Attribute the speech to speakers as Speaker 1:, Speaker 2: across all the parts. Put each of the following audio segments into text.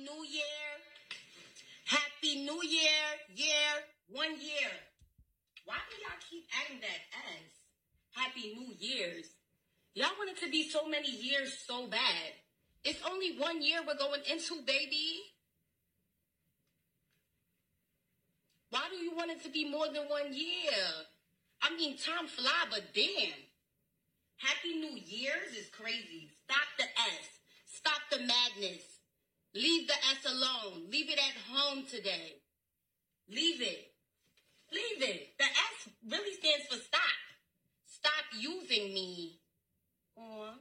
Speaker 1: Happy New Year. Happy New Year. Year. One year. Why do y'all keep adding that S? Happy New Year's. Y'all want it to be so many years so bad. It's only one year we're going into, baby. Why do you want it to be more than one year? I mean, time fly, but damn. Happy New Year's is crazy. Stop the S. Stop the madness. Leave the S alone. Leave it at home today. Leave it. Leave it. The S really stands for stop. Stop using me. Aw.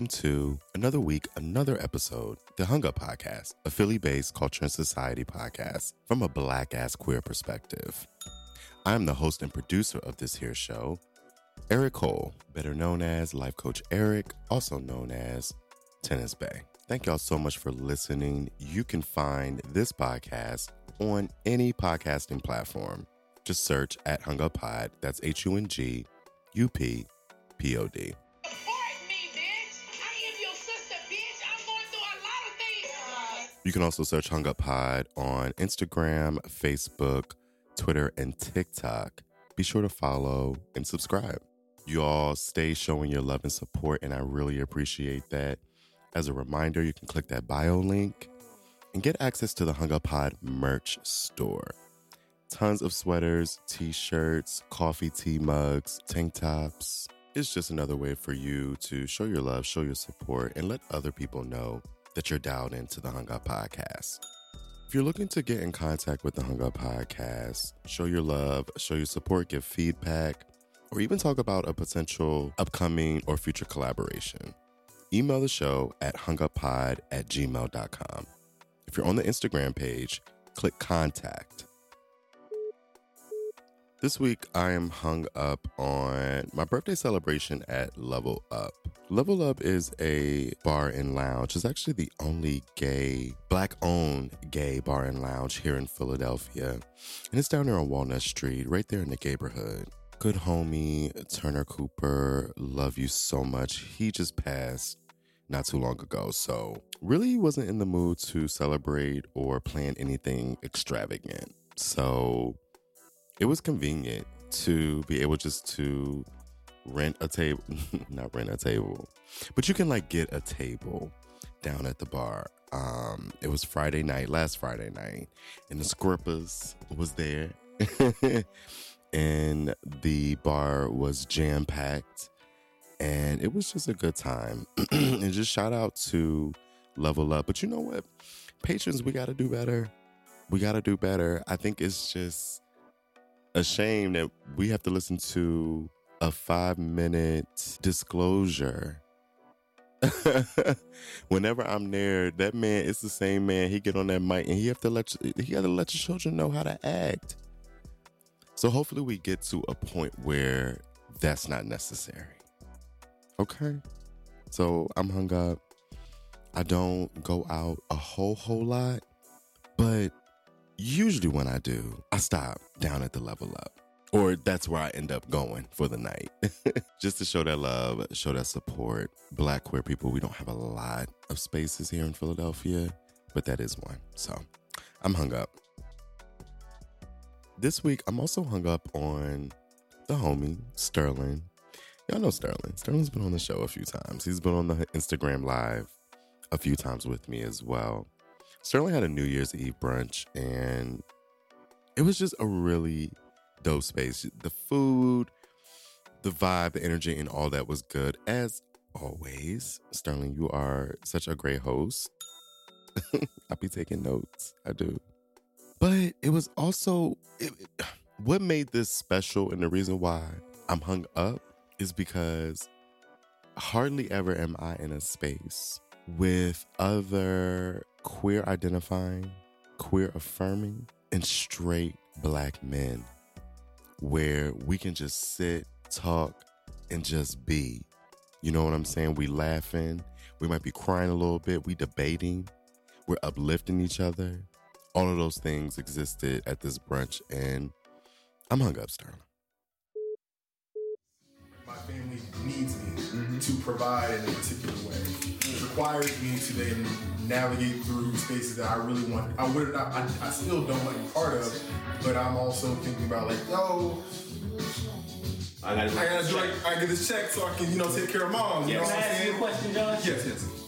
Speaker 2: Welcome to another week, another episode, the Hung Up Podcast, a Philly based culture and society podcast from a black ass queer perspective. I am the host and producer of this here show, Eric Cole, better known as Life Coach Eric, also known as Tennis Bay. Thank y'all so much for listening. You can find this podcast on any podcasting platform. Just search at Hung Up Pod. That's H U N G U P P O D. You can also search Hung Up Pod on Instagram, Facebook, Twitter, and TikTok. Be sure to follow and subscribe. You all stay showing your love and support, and I really appreciate that. As a reminder, you can click that bio link and get access to the Hung Up Pod merch store. Tons of sweaters, t shirts, coffee tea mugs, tank tops. It's just another way for you to show your love, show your support, and let other people know that you're dialed into the Hung Up Podcast. If you're looking to get in contact with the Hung Up Podcast, show your love, show your support, give feedback, or even talk about a potential upcoming or future collaboration, email the show at hunguppod at gmail.com. If you're on the Instagram page, click contact. This week, I am hung up on my birthday celebration at Level Up. Level Up is a bar and lounge. It's actually the only gay, black owned gay bar and lounge here in Philadelphia. And it's down there on Walnut Street, right there in the neighborhood. Good homie, Turner Cooper, love you so much. He just passed not too long ago. So, really wasn't in the mood to celebrate or plan anything extravagant. So, it was convenient to be able just to rent a table, not rent a table, but you can like get a table down at the bar. Um, it was Friday night, last Friday night, and the Scrippers was there, and the bar was jam packed, and it was just a good time. and just shout out to Level Up, but you know what, patrons, we got to do better. We got to do better. I think it's just a shame that we have to listen to a five minute disclosure. Whenever I'm there, that man it's the same man. He get on that mic and he have to let you, he got to let your children know how to act. So hopefully we get to a point where that's not necessary. Okay. So I'm hung up. I don't go out a whole whole lot, but usually when I do, I stop down at the level up. Or that's where I end up going for the night. Just to show that love, show that support. Black queer people, we don't have a lot of spaces here in Philadelphia, but that is one. So I'm hung up. This week, I'm also hung up on the homie, Sterling. Y'all know Sterling. Sterling's been on the show a few times. He's been on the Instagram live a few times with me as well. Sterling had a New Year's Eve brunch and it was just a really dope space. The food, the vibe, the energy, and all that was good as always. Sterling, you are such a great host. I'll be taking notes. I do. But it was also it- what made this special and the reason why I'm hung up is because hardly ever am I in a space with other queer identifying, queer affirming, and straight black men where we can just sit, talk, and just be. You know what I'm saying? We laughing. We might be crying a little bit. We debating. We're uplifting each other. All of those things existed at this brunch, and I'm hung up, Sterling.
Speaker 3: Needs me mm-hmm. to provide in a particular way. It requires me to then navigate through spaces that I really want. I would not. I, I still don't want to be part of, but I'm also thinking about like, yo,
Speaker 4: I gotta,
Speaker 3: I gotta do. Like, I get this check so I can, you know, take care of mom. You know what
Speaker 5: Can I
Speaker 3: I'm
Speaker 5: ask you a question, Josh?
Speaker 3: Yes, yes.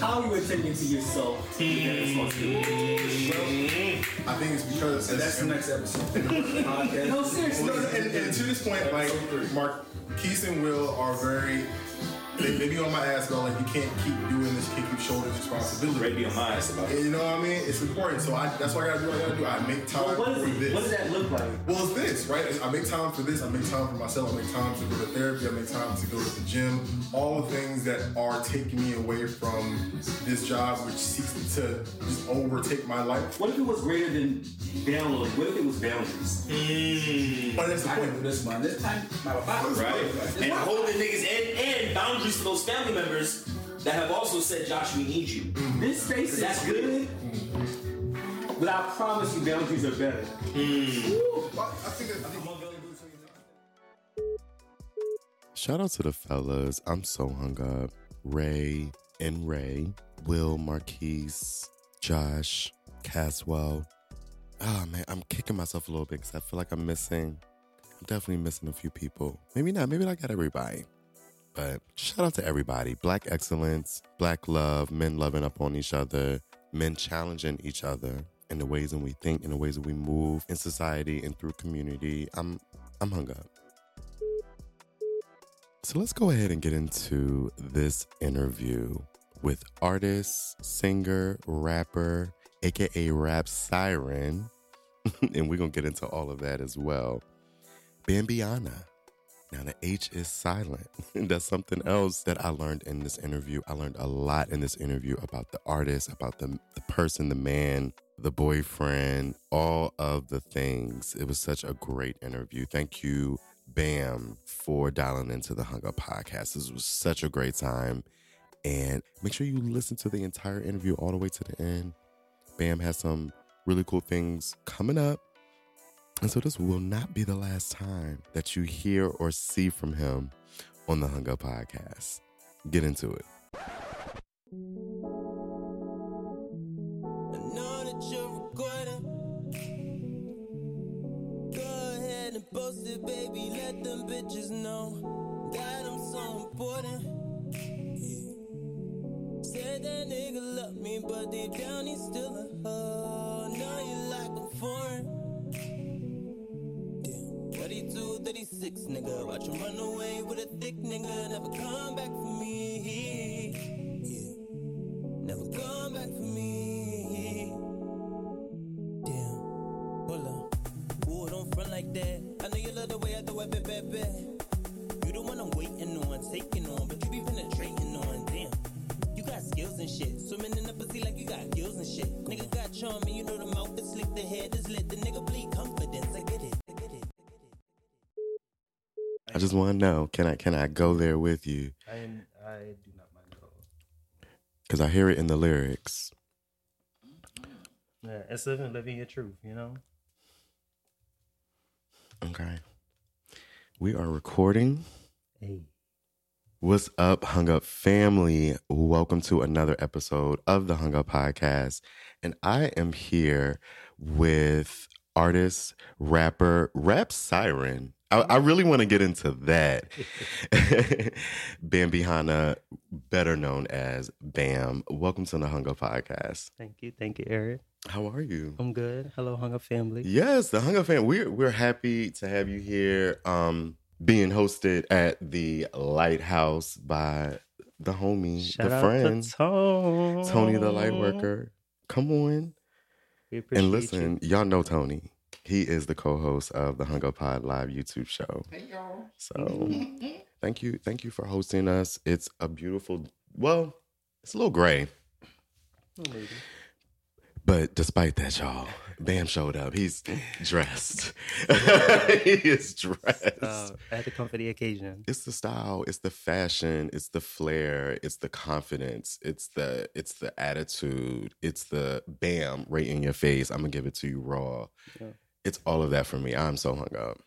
Speaker 5: How are you attending to yourself? with that responsibility?
Speaker 3: I think it's because
Speaker 6: And that's the next episode.
Speaker 5: No, seriously.
Speaker 3: No, and, and to this point, like Mark, Keith and Will are very. They, they be on my ass about like you can't keep doing this, you can't keep shouldering responsibility.
Speaker 4: Ready be on my ass about it.
Speaker 3: You know what I mean? It's important. So I, that's what I gotta do. What I gotta do. I make time
Speaker 5: Well, what, is
Speaker 3: for
Speaker 5: it,
Speaker 3: this.
Speaker 5: what does that look like?
Speaker 3: Well, it's this, right? I make time for this. I make time for myself. I make time to go to therapy. I make time to go to the gym. All the things that are taking me away from this job, which seeks to just overtake my life.
Speaker 5: What if it was greater than boundaries? What if it was boundaries? Hmm.
Speaker 3: But that's the
Speaker 6: I can
Speaker 3: point.
Speaker 6: do this one. This time, my papa.
Speaker 4: Right. And holding niggas and, and boundaries for those family members that have also said, Josh, we need you. Mm-hmm.
Speaker 5: This space is
Speaker 4: That's
Speaker 5: good, mm-hmm. but I promise you boundaries are better. Mm.
Speaker 3: Well, I think that, I think
Speaker 2: Shout out to the fellas. I'm so hung up. Ray and Ray, Will, Marquise, Josh, Caswell. Oh man, I'm kicking myself a little bit because I feel like I'm missing. I'm definitely missing a few people. Maybe not. Maybe I got everybody. But shout out to everybody. Black excellence, black love, men loving up on each other, men challenging each other in the ways that we think, in the ways that we move in society and through community. I'm I'm hung up. So let's go ahead and get into this interview with artist, singer, rapper, aka rap siren. and we're gonna get into all of that as well. Bambihanna. Now the H is silent. That's something else that I learned in this interview. I learned a lot in this interview about the artist, about the, the person, the man, the boyfriend, all of the things. It was such a great interview. Thank you, Bam, for dialing into the Hung Up podcast. This was such a great time. And make sure you listen to the entire interview all the way to the end. Bam has some really cool things coming up. And so this will not be the last time that you hear or see from him on the Hung Up podcast. Get into it.
Speaker 7: 32, 36, nigga. Watch him run away with a thick nigga. Never come back for me. Yeah. Never come back for me. Damn. Hold on. Ooh, don't front like that. I know you love the way I do it, bet, bet. You the one I'm waiting on, taking on, but you be penetrating on. Damn. You got skills and shit. Swimming in the pussy like you got gills and shit. Nigga got charm and you know the mouth is slick, the head is lit. The nigga bleed confidence. I get I
Speaker 2: just want to know, can I can I go there with you?
Speaker 8: I am, I do not mind at all.
Speaker 2: Because I hear it in the lyrics.
Speaker 8: Yeah, it's living living your truth, you know.
Speaker 2: Okay. We are recording.
Speaker 8: Hey,
Speaker 2: What's up, Hung Up family? Welcome to another episode of the Hung Up Podcast. And I am here with artist, rapper, rap siren. I, I really want to get into that. Bambihanna, better known as Bam. Welcome to the Hung Up Podcast.
Speaker 8: thank you, thank you, Eric.
Speaker 2: How are you?
Speaker 8: I'm good. Hello, hung up family.
Speaker 2: Yes, the Hunger Fan. We're we're happy to have you here. Um, being hosted at the Lighthouse by the homie,
Speaker 8: Shout
Speaker 2: the friend,
Speaker 8: to Tony.
Speaker 2: Tony the Lightworker. Come on
Speaker 8: We appreciate
Speaker 2: and listen.
Speaker 8: You.
Speaker 2: all know Tony. He is the co-host of the Hung Up Pod live YouTube show.
Speaker 6: Hey y'all.
Speaker 2: So thank you, thank you for hosting us. It's a beautiful. Well, it's a little gray, but despite that, y'all, Bam showed up. He's dressed. he is dressed.
Speaker 8: Uh, I had to come for the occasion.
Speaker 2: it's the style it's the fashion it's the flair it's the confidence it's the it's the attitude it's the bam right in your face i'm gonna give it to you raw
Speaker 8: Yeah.
Speaker 2: It's all of that for me i'm so hung up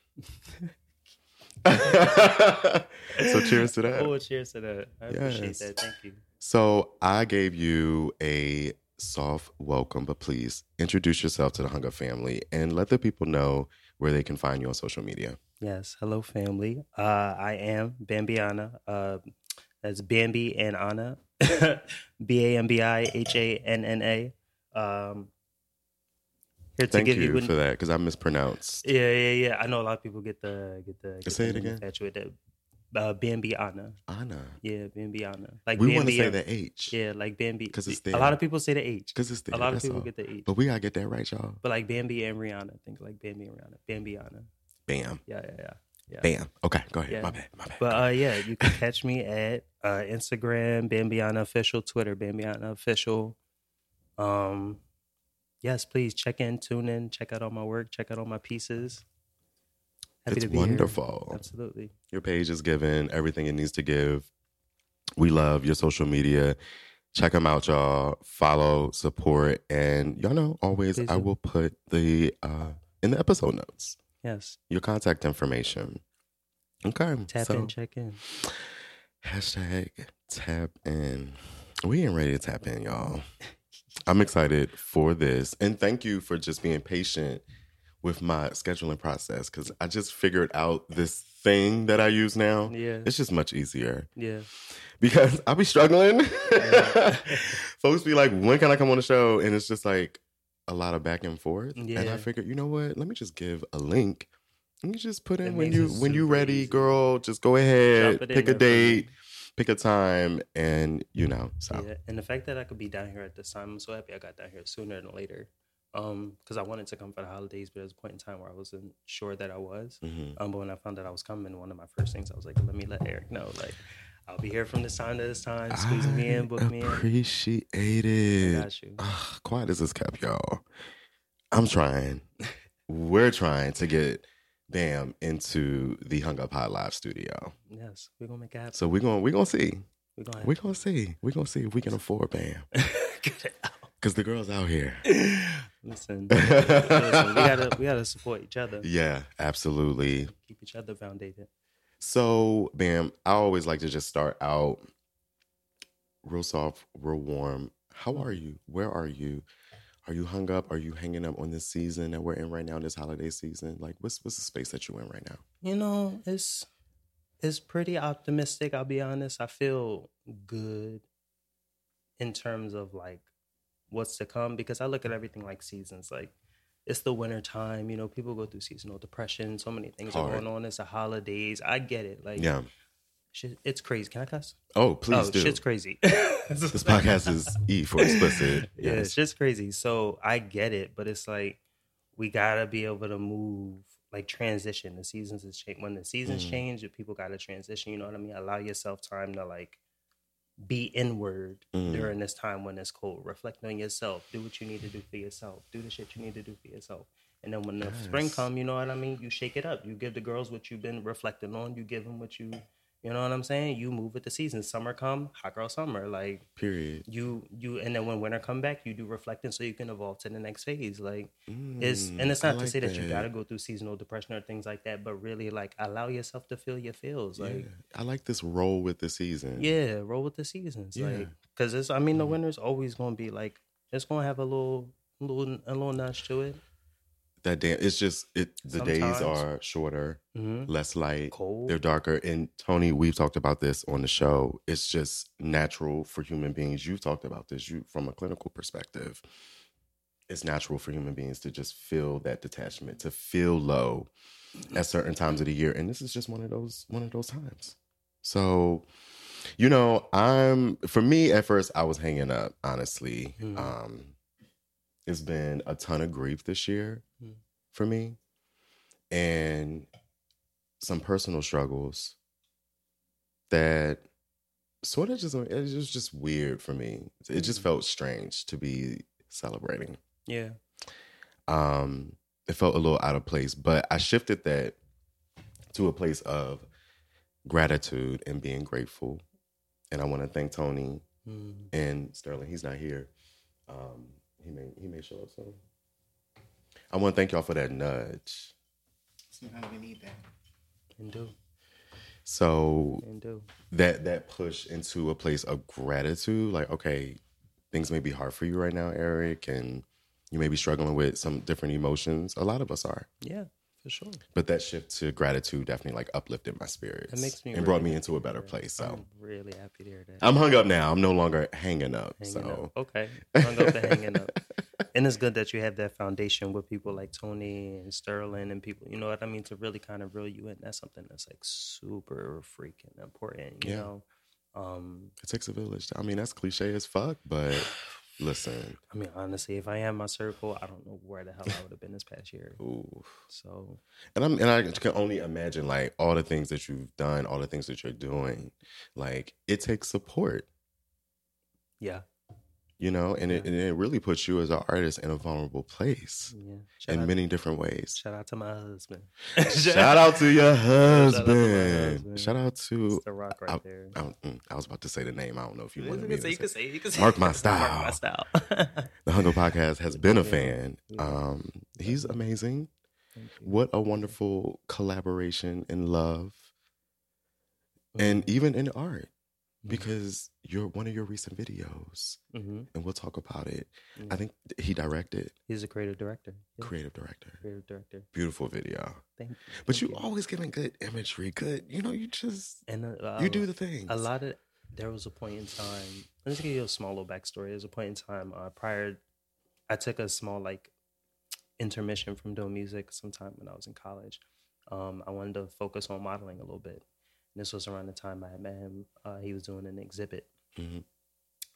Speaker 2: so cheers to that
Speaker 8: Oh, cheers to that. I appreciate that. Thank you.
Speaker 2: so i gave you a soft welcome but please introduce yourself to the hung up family and let the people know where they can find you on social media
Speaker 8: Yes. Hello, family. Uh, I am Bambihanna. Uh, that's Bambi and Anna. B A M B I H A N N A. Um, here to
Speaker 2: thank
Speaker 8: give
Speaker 2: you
Speaker 8: you,
Speaker 2: for that because i mispronounced
Speaker 8: Yeah, yeah, yeah. I know a lot of people get the get the get
Speaker 2: Say
Speaker 8: the
Speaker 2: it again.
Speaker 8: infatuated. Uh, Bambi Anna.
Speaker 2: anna
Speaker 8: Yeah, Bambi Anna. Like
Speaker 2: we want to say the h
Speaker 8: Yeah, like Bambi.
Speaker 2: Because it's
Speaker 8: A lot of people say the H.
Speaker 2: Because it's there.
Speaker 8: A lot of people
Speaker 2: all.
Speaker 8: get the H.
Speaker 2: But we gotta get that right, y'all.
Speaker 8: But like Bambi and Rihanna, think like Bambi and Rihanna. Bambi Anna.
Speaker 2: Bam.
Speaker 8: Yeah, yeah, yeah. yeah.
Speaker 2: Bam. Okay, go ahead.
Speaker 8: Yeah.
Speaker 2: My bad. My bad.
Speaker 8: But uh, yeah, you can catch me at uh, Instagram, Bambihanna Official, Twitter, Bambihanna Official. Um, yes, please check in, tune in, check out all my work, check out all my pieces. Happy
Speaker 2: It's
Speaker 8: to be here.
Speaker 2: wonderful.
Speaker 8: Absolutely.
Speaker 2: Your page is given everything it needs to give. We love your social media. Check them out, y'all. Follow, support, and y'all know always
Speaker 8: Please
Speaker 2: I will put the uh in the episode notes
Speaker 8: Yes.
Speaker 2: your contact information. Okay.
Speaker 8: Tap
Speaker 2: so,
Speaker 8: in, check in.
Speaker 2: Hashtag tap in. We ain't ready to tap in, y'all. I'm excited for this. And thank you for just being patient with my scheduling process because I just figured out this thing that I use now.
Speaker 8: Yeah.
Speaker 2: It's just much easier
Speaker 8: Yeah.
Speaker 2: because I'll be struggling. Folks be like, when can I come on the show? And it's just like a lot of back and forth. And I figured, you know what? Let me just give a link. You just put in when you when you ready,
Speaker 8: easy.
Speaker 2: girl. Just go ahead,
Speaker 8: Drop it in
Speaker 2: pick a
Speaker 8: there for me.
Speaker 2: date, pick a time, and you know. So
Speaker 8: Yeah, and the fact that I could be down here at this time, I'm so happy I got down here sooner than later. Um, because I wanted to come for the holidays, but there was a point in time where I wasn't sure that I was.
Speaker 2: Mhm.
Speaker 8: Um, but when I found that I was coming, one of my first things I was like, let me let Eric know, like, I'll be here from this time to this time. Squeeze me in, book me in.
Speaker 2: appreciate
Speaker 8: I
Speaker 2: it.
Speaker 8: got you.
Speaker 2: Ugh, quiet as this kept, y'all. I'm trying. We're trying to get Bam into the Hung Up High Live studio.
Speaker 8: Yes, we're gonna make it happen.
Speaker 2: So we're gonna we're gonna see.
Speaker 8: We're gonna
Speaker 2: We're gonna see. We're gonna see if we can afford Bam.
Speaker 8: get it out.
Speaker 2: Cause the girls out here.
Speaker 8: Listen, listen, we gotta we gotta support each other.
Speaker 2: Yeah, absolutely.
Speaker 8: Keep each other foundated.
Speaker 2: So, Bam, I always like to just start out real soft, real warm. How are you? Where are you? Are you hung up? Are you hanging up on this season that we're in right now, this holiday season? Like, what's what's the space that you're in right now?
Speaker 8: You know, it's it's pretty optimistic. I'll be honest. I feel good in terms of like what's to come because I look at everything like seasons. Like it's the winter time. You know, people go through seasonal depression. So many things are going on. It's the holidays. I get it. Like
Speaker 2: Yeah.
Speaker 8: Shit, it's crazy. Can I cuss?
Speaker 2: Oh, please
Speaker 8: oh,
Speaker 2: do.
Speaker 8: shit's crazy.
Speaker 2: This podcast is E for explicit.
Speaker 8: Yeah,
Speaker 2: Yes.
Speaker 8: it's just crazy. So I get it, but it's like we gotta be able to move, like transition. The seasons is change when the seasons
Speaker 2: Mm.
Speaker 8: change. People gotta transition. You know what I mean? Allow yourself time to like be inward
Speaker 2: Mm.
Speaker 8: during this time when it's cold. Reflect on yourself. Do what you need to do for yourself. Do the shit you need to do for yourself. And then when the spring come, you know what I mean. You shake it up. You give the girls what you've been reflecting on. You give them what you, you know what I'm saying. You move with the seasons. Summer come, hot girl summer. Like
Speaker 2: Period.
Speaker 8: you you and then when winter come back you do reflecting so you can evolve to the next phase like it's
Speaker 2: Mm,
Speaker 8: and it's not to say that. you gotta go through seasonal depression or things like that but really like allow yourself to feel your feels like
Speaker 2: yeah. I like this roll with the season.
Speaker 8: yeah, roll with the seasons
Speaker 2: Yeah.
Speaker 8: like because it's i mean the winter's always gonna be like it's gonna have a little little a little nudge to it
Speaker 2: That damn it's just it the days are shorter,
Speaker 8: Mhm.
Speaker 2: less light.
Speaker 8: cold
Speaker 2: they're darker. And Tony, we've talked about this on the show. It's just natural for human beings. You've talked about this. You from a clinical perspective. It's natural for human beings to just feel that detachment, to feel low at certain times of the year. And this is just one of those one of those times. So, you know, I'm for me at first I was hanging up, honestly.
Speaker 8: Mhm.
Speaker 2: Um it's been a ton of grief this year
Speaker 8: Mhm.
Speaker 2: for me. And some personal struggles that sort of just it was just weird for me. It just felt strange to be celebrating.
Speaker 8: Yeah.
Speaker 2: Um, it felt a little out of place, but I shifted that to a place of gratitude and being grateful. And I want to thank Tony
Speaker 8: Mm.
Speaker 2: and Sterling. He's not here. Um, he may he may show up soon. I want to thank y'all for that nudge.
Speaker 9: Sometimes we need that.
Speaker 8: And do.
Speaker 2: So
Speaker 8: And do.
Speaker 2: that that push into a place of gratitude, like okay, things may be hard for you right now, Eric, and you may be struggling with some different emotions. A lot of us are.
Speaker 8: Yeah, for sure.
Speaker 2: But that shift to gratitude definitely like uplifted my spirits.
Speaker 8: That makes me
Speaker 2: and brought me into a better place. So
Speaker 8: I'm really happy to hear that.
Speaker 2: I'm hung up now. I'm no longer hanging up.
Speaker 8: Hanging
Speaker 2: so
Speaker 8: up. Okay. Hung up to hanging up. And it's good that you have that foundation with people like Tony and Sterling and people, you know what I mean, to really kind of reel you in. That's something that's like super freaking important, you
Speaker 2: Yeah.
Speaker 8: know? Um,
Speaker 2: it takes a village. I mean, that's cliche as fuck, but listen.
Speaker 8: I mean, honestly, if I had my circle, I don't know where the hell I would have been this past year.
Speaker 2: Ooh.
Speaker 8: So,
Speaker 2: And I'm and I can only imagine like all the things that you've done, all the things that you're doing. Like it takes support.
Speaker 8: yeah.
Speaker 2: You know, and it, and it really puts you as an artist in a vulnerable place
Speaker 8: Yeah.
Speaker 2: In many different ways.
Speaker 8: Shout out to my husband.
Speaker 2: Shout out to your
Speaker 8: to
Speaker 2: husband. Shout out to
Speaker 8: the rock right
Speaker 2: I,
Speaker 8: there.
Speaker 2: I, mm, I was about to say the name. I don't know if you want
Speaker 8: say-
Speaker 2: to
Speaker 8: you can say you can say
Speaker 2: Mark my style.
Speaker 8: Mark my style.
Speaker 2: the Hung Up Podcast has been a fan. Um, he's amazing. What a wonderful collaboration and love, and
Speaker 8: Mm-hmm.
Speaker 2: even in art, because you're one of your recent videos,
Speaker 8: Mhm.
Speaker 2: and we'll talk about it.
Speaker 8: Yeah.
Speaker 2: I think he directed,
Speaker 8: He's a creative director. Yeah.
Speaker 2: creative director.
Speaker 8: Creative director.
Speaker 2: Beautiful video.
Speaker 8: Thank you.
Speaker 2: But
Speaker 8: Thank
Speaker 2: you always giving good imagery, good. You know, you just
Speaker 8: and uh,
Speaker 2: you do the things.
Speaker 8: A lot of there was a point in time. Let me just give you a small little backstory. There was a point in time uh, prior. I took a small like intermission from doing music sometime when I was in college. Um, I wanted to focus on modeling a little bit. This was around the time I had met him. Uh, he was doing an exhibit.
Speaker 2: Mhm.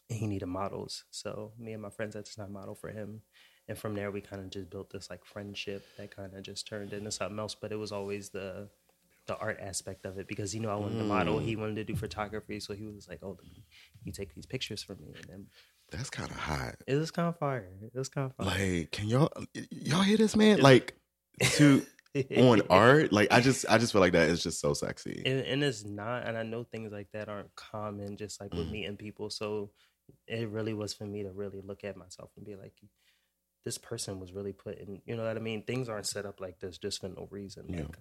Speaker 8: And he needed models. So me and my friends at the time modeled for him. And from there we kind of just built this like friendship that kind of just turned into something else. But it was always the the art aspect of it because he knew I wanted to model.
Speaker 2: Mm.
Speaker 8: He wanted to do photography. So he was like, Oh, you take these pictures for me and then
Speaker 2: That's kind of hot.
Speaker 8: it was kind of fire. It was kind of fire.
Speaker 2: Like, can y'all y'all hear this man? Like, to on art. Like, I just I just feel like that is just so sexy.
Speaker 8: and, and it's not and i know things like that aren't common just like with
Speaker 2: Mhm.
Speaker 8: meeting people so it really was for me to really look at myself and be like this person was really put in you know what i mean things aren't set up like this just for no reason
Speaker 2: Yeah.
Speaker 8: like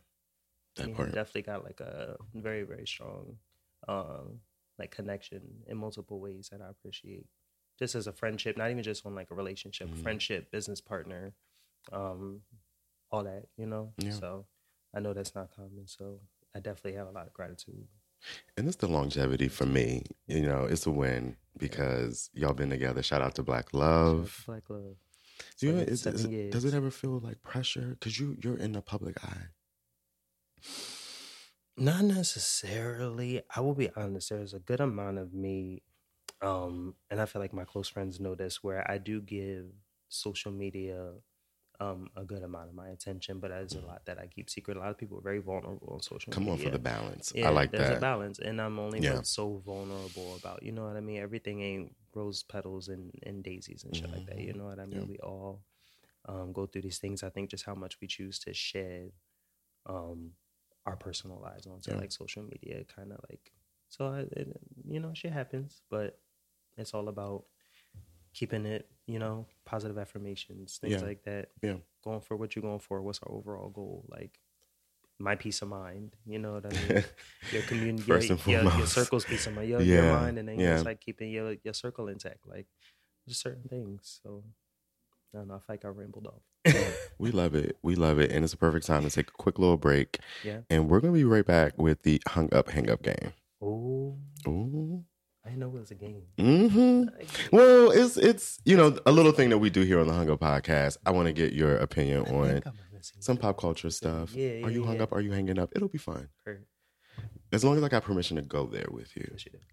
Speaker 2: That
Speaker 8: he
Speaker 2: part.
Speaker 8: definitely got like a very very strong um like connection in multiple ways that i appreciate just as a friendship not even just on like a relationship
Speaker 2: Mhm.
Speaker 8: friendship business partner um all that you know
Speaker 2: Yeah.
Speaker 8: so i know that's not common so i definitely have a lot of gratitude
Speaker 2: And it's the longevity for me. You know, it's a win because y'all been together. Shout out to Black Love.
Speaker 8: black love
Speaker 2: Do you, is- is does it ever feel like pressure? Because you you're in the public eye.
Speaker 8: Not necessarily. I will be honest. There's a good amount of me, um, and I feel like my close friends know this, where I do give social media um, a good amount of my attention, but there's a lot that I keep secret. A lot of people are very vulnerable on social
Speaker 2: Come on for the balance.
Speaker 8: Yeah,
Speaker 2: I like
Speaker 8: there's
Speaker 2: that.
Speaker 8: There's a balance, and I'm only
Speaker 2: Yeah.
Speaker 8: so vulnerable about. You know what I mean? Everything ain't rose petals and, and daisies and shit like that. You know what I mean?
Speaker 2: Mm-hmm. Yeah.
Speaker 8: We all um, go through these things. I think just how much we choose to shed um, our personal lives onto like social media, kind of like. So I, it, you know, shit happens, but it's all about keeping it. You know, positive affirmations, things
Speaker 2: Yeah.
Speaker 8: like that.
Speaker 2: Yeah.
Speaker 8: Going for what you're going for. What's our overall goal? Like my peace of mind. You know what I mean? your community, your, your, your circle's peace of mind, your, your mind, and then
Speaker 2: yeah.
Speaker 8: just like keeping your your circle intact. Like just certain things. So I don't know. I feel like I rambled off.
Speaker 2: We love it. We love it. And it's a perfect time to take a quick little break.
Speaker 8: Yeah.
Speaker 2: And we're going to be right back with the hung up, hang up game.
Speaker 8: Oh,
Speaker 2: Ooh.
Speaker 8: I didn't know it was a game.
Speaker 2: Mm-hmm. Well, it's, it's, you know, a little thing that we do here on the Hung Up Podcast. I want to get your opinion on some pop culture stuff.
Speaker 8: Yeah, yeah,
Speaker 2: Are you hung
Speaker 8: yeah.
Speaker 2: up? Are you hanging up? It'll be
Speaker 8: fine.
Speaker 2: As long as I got permission to go there with you.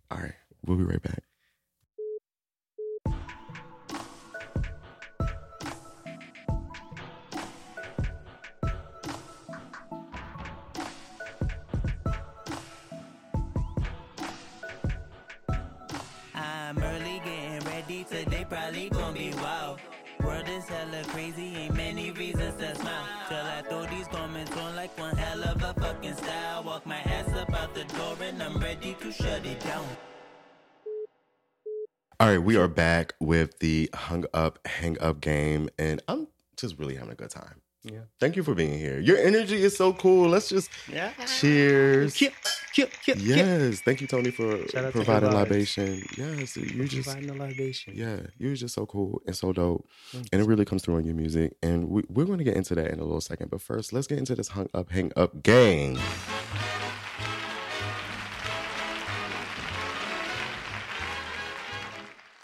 Speaker 2: All right. We'll be right back.
Speaker 7: Today probably gon' be wild. World is hella crazy, ain't many reasons to smile. Till I throw these comments on like one hell of a fucking style. Walk my ass up out the door and I'm ready to shut it down.
Speaker 2: All right, we are back with the hung up, hang up game, and I'm just really having a good time.
Speaker 8: Yeah.
Speaker 2: Thank you for being here. Your energy is so cool. Let's just
Speaker 8: Yeah.
Speaker 2: cheers.
Speaker 8: Yep,
Speaker 2: Yes, thank you, Tony, for
Speaker 8: Shout
Speaker 2: providing libation. Yes, you just
Speaker 8: Providing the libation.
Speaker 2: yeah, you're just so cool and so dope,
Speaker 8: Thank
Speaker 2: and it really comes through in your music. And we, we're going to get into that in a little second. But first, let's get into this hung up, hang up game.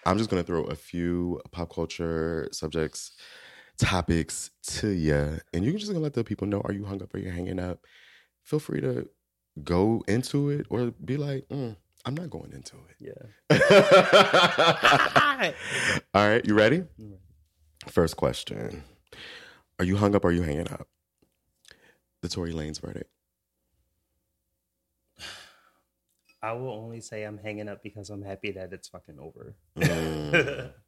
Speaker 2: I'm just going to throw a few pop culture subjects, topics to you, and you're just going to let the people know: Are you hung up? Are you hanging up? Feel free to go into it or be like, "Mm, I'm not going into it.
Speaker 8: Yeah.
Speaker 2: All right, you ready? First question. Are you hung up or are you hanging up? The Tory Lanez verdict.
Speaker 8: I will only say I'm hanging up because I'm happy that it's fucking over.
Speaker 2: Mm.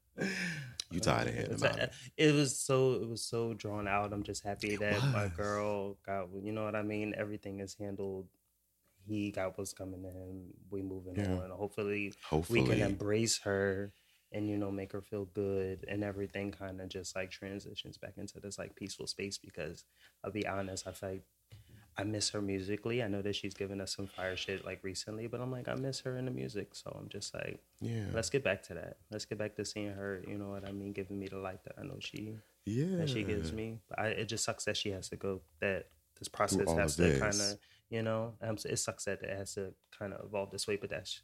Speaker 2: You tired of hearing about it.
Speaker 8: It was so it was so drawn out. I'm just happy that my girl got you know what I mean. Everything is handled. He got what's coming to him. We moving
Speaker 2: Yeah.
Speaker 8: on. Hopefully, we can embrace her and you know make her feel good and everything kind of just like transitions back into this like peaceful space because I'll be honest, I feel like I miss her musically. I know that she's given us some fire shit like recently, but I'm like I miss her in the music. So I'm just like,
Speaker 2: Yeah.
Speaker 8: let's get back to that. Let's get back to seeing her. You know what I mean? Giving me the light that I know she
Speaker 2: Yeah.
Speaker 8: that she gives me. But I, it just sucks that she has to go that this process has to kind of you know. Um, it sucks that it has to kind of evolve this way, but that's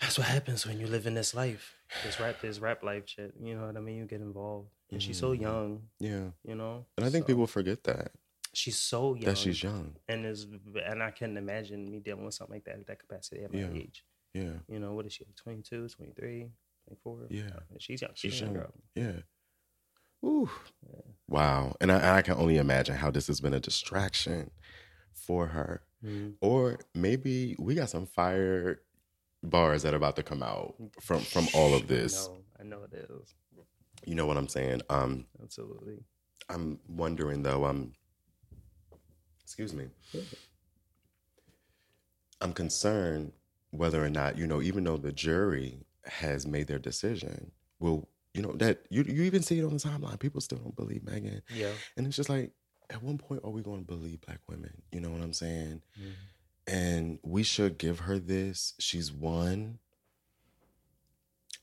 Speaker 8: that's what happens when you live in this life. This rap, this rap life shit. You know what I mean? You get involved, and she's so
Speaker 2: Mhm.
Speaker 8: young.
Speaker 2: Yeah.
Speaker 8: You know,
Speaker 2: And I think
Speaker 8: So,
Speaker 2: people forget that.
Speaker 8: she's so young
Speaker 2: That she's young.
Speaker 8: and is and I can't imagine me dealing with something like that at that capacity at my
Speaker 2: Yeah.
Speaker 8: age.
Speaker 2: Yeah.
Speaker 8: You know, what is she? 22, 23, 24?
Speaker 2: Yeah.
Speaker 8: She's young. She's,
Speaker 2: She's
Speaker 8: a young girl.
Speaker 2: Yeah. Ooh. Wow. And I, I can only imagine how this has been a distraction for her.
Speaker 8: Mhm.
Speaker 2: Or maybe we got some fire bars that are about to come out from from all of this.
Speaker 8: I know, I know it is.
Speaker 2: You know what I'm saying? Um
Speaker 8: Absolutely.
Speaker 2: I'm wondering though, um excuse me. I'm concerned whether or not, you know, even though the jury has made their decision, will you know that you you even see it on the timeline. People still don't believe Megan.
Speaker 8: Yeah.
Speaker 2: And it's just like, at one point are we going to believe black women? You know what I'm saying?
Speaker 8: Mhm.
Speaker 2: And we should give her this. She's one.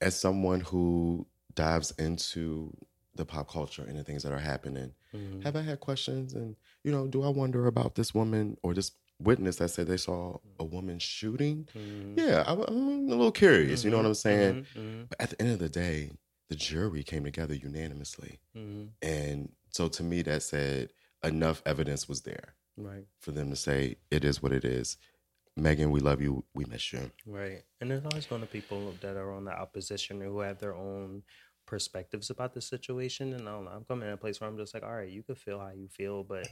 Speaker 2: As someone who dives into the pop culture and the things that are happening,
Speaker 8: Mhm.
Speaker 2: have I had questions? And, you know, do I wonder about this woman or this witness that said they saw a woman shooting?
Speaker 8: Mhm.
Speaker 2: Yeah, I, I'm a little curious. You know what I'm saying?
Speaker 8: Mhm, mhm.
Speaker 2: But at the end of the day, the jury came together unanimously. And so to me, that said enough evidence was there
Speaker 8: Right.
Speaker 2: for them to say it is what it is. Megan, we love you. We miss you.
Speaker 8: Right. And there's always going to be people that are on the opposition who have their own perspectives about the situation. And I don't know, I'm coming in a place where I'm just like, all right, you can feel how you feel, but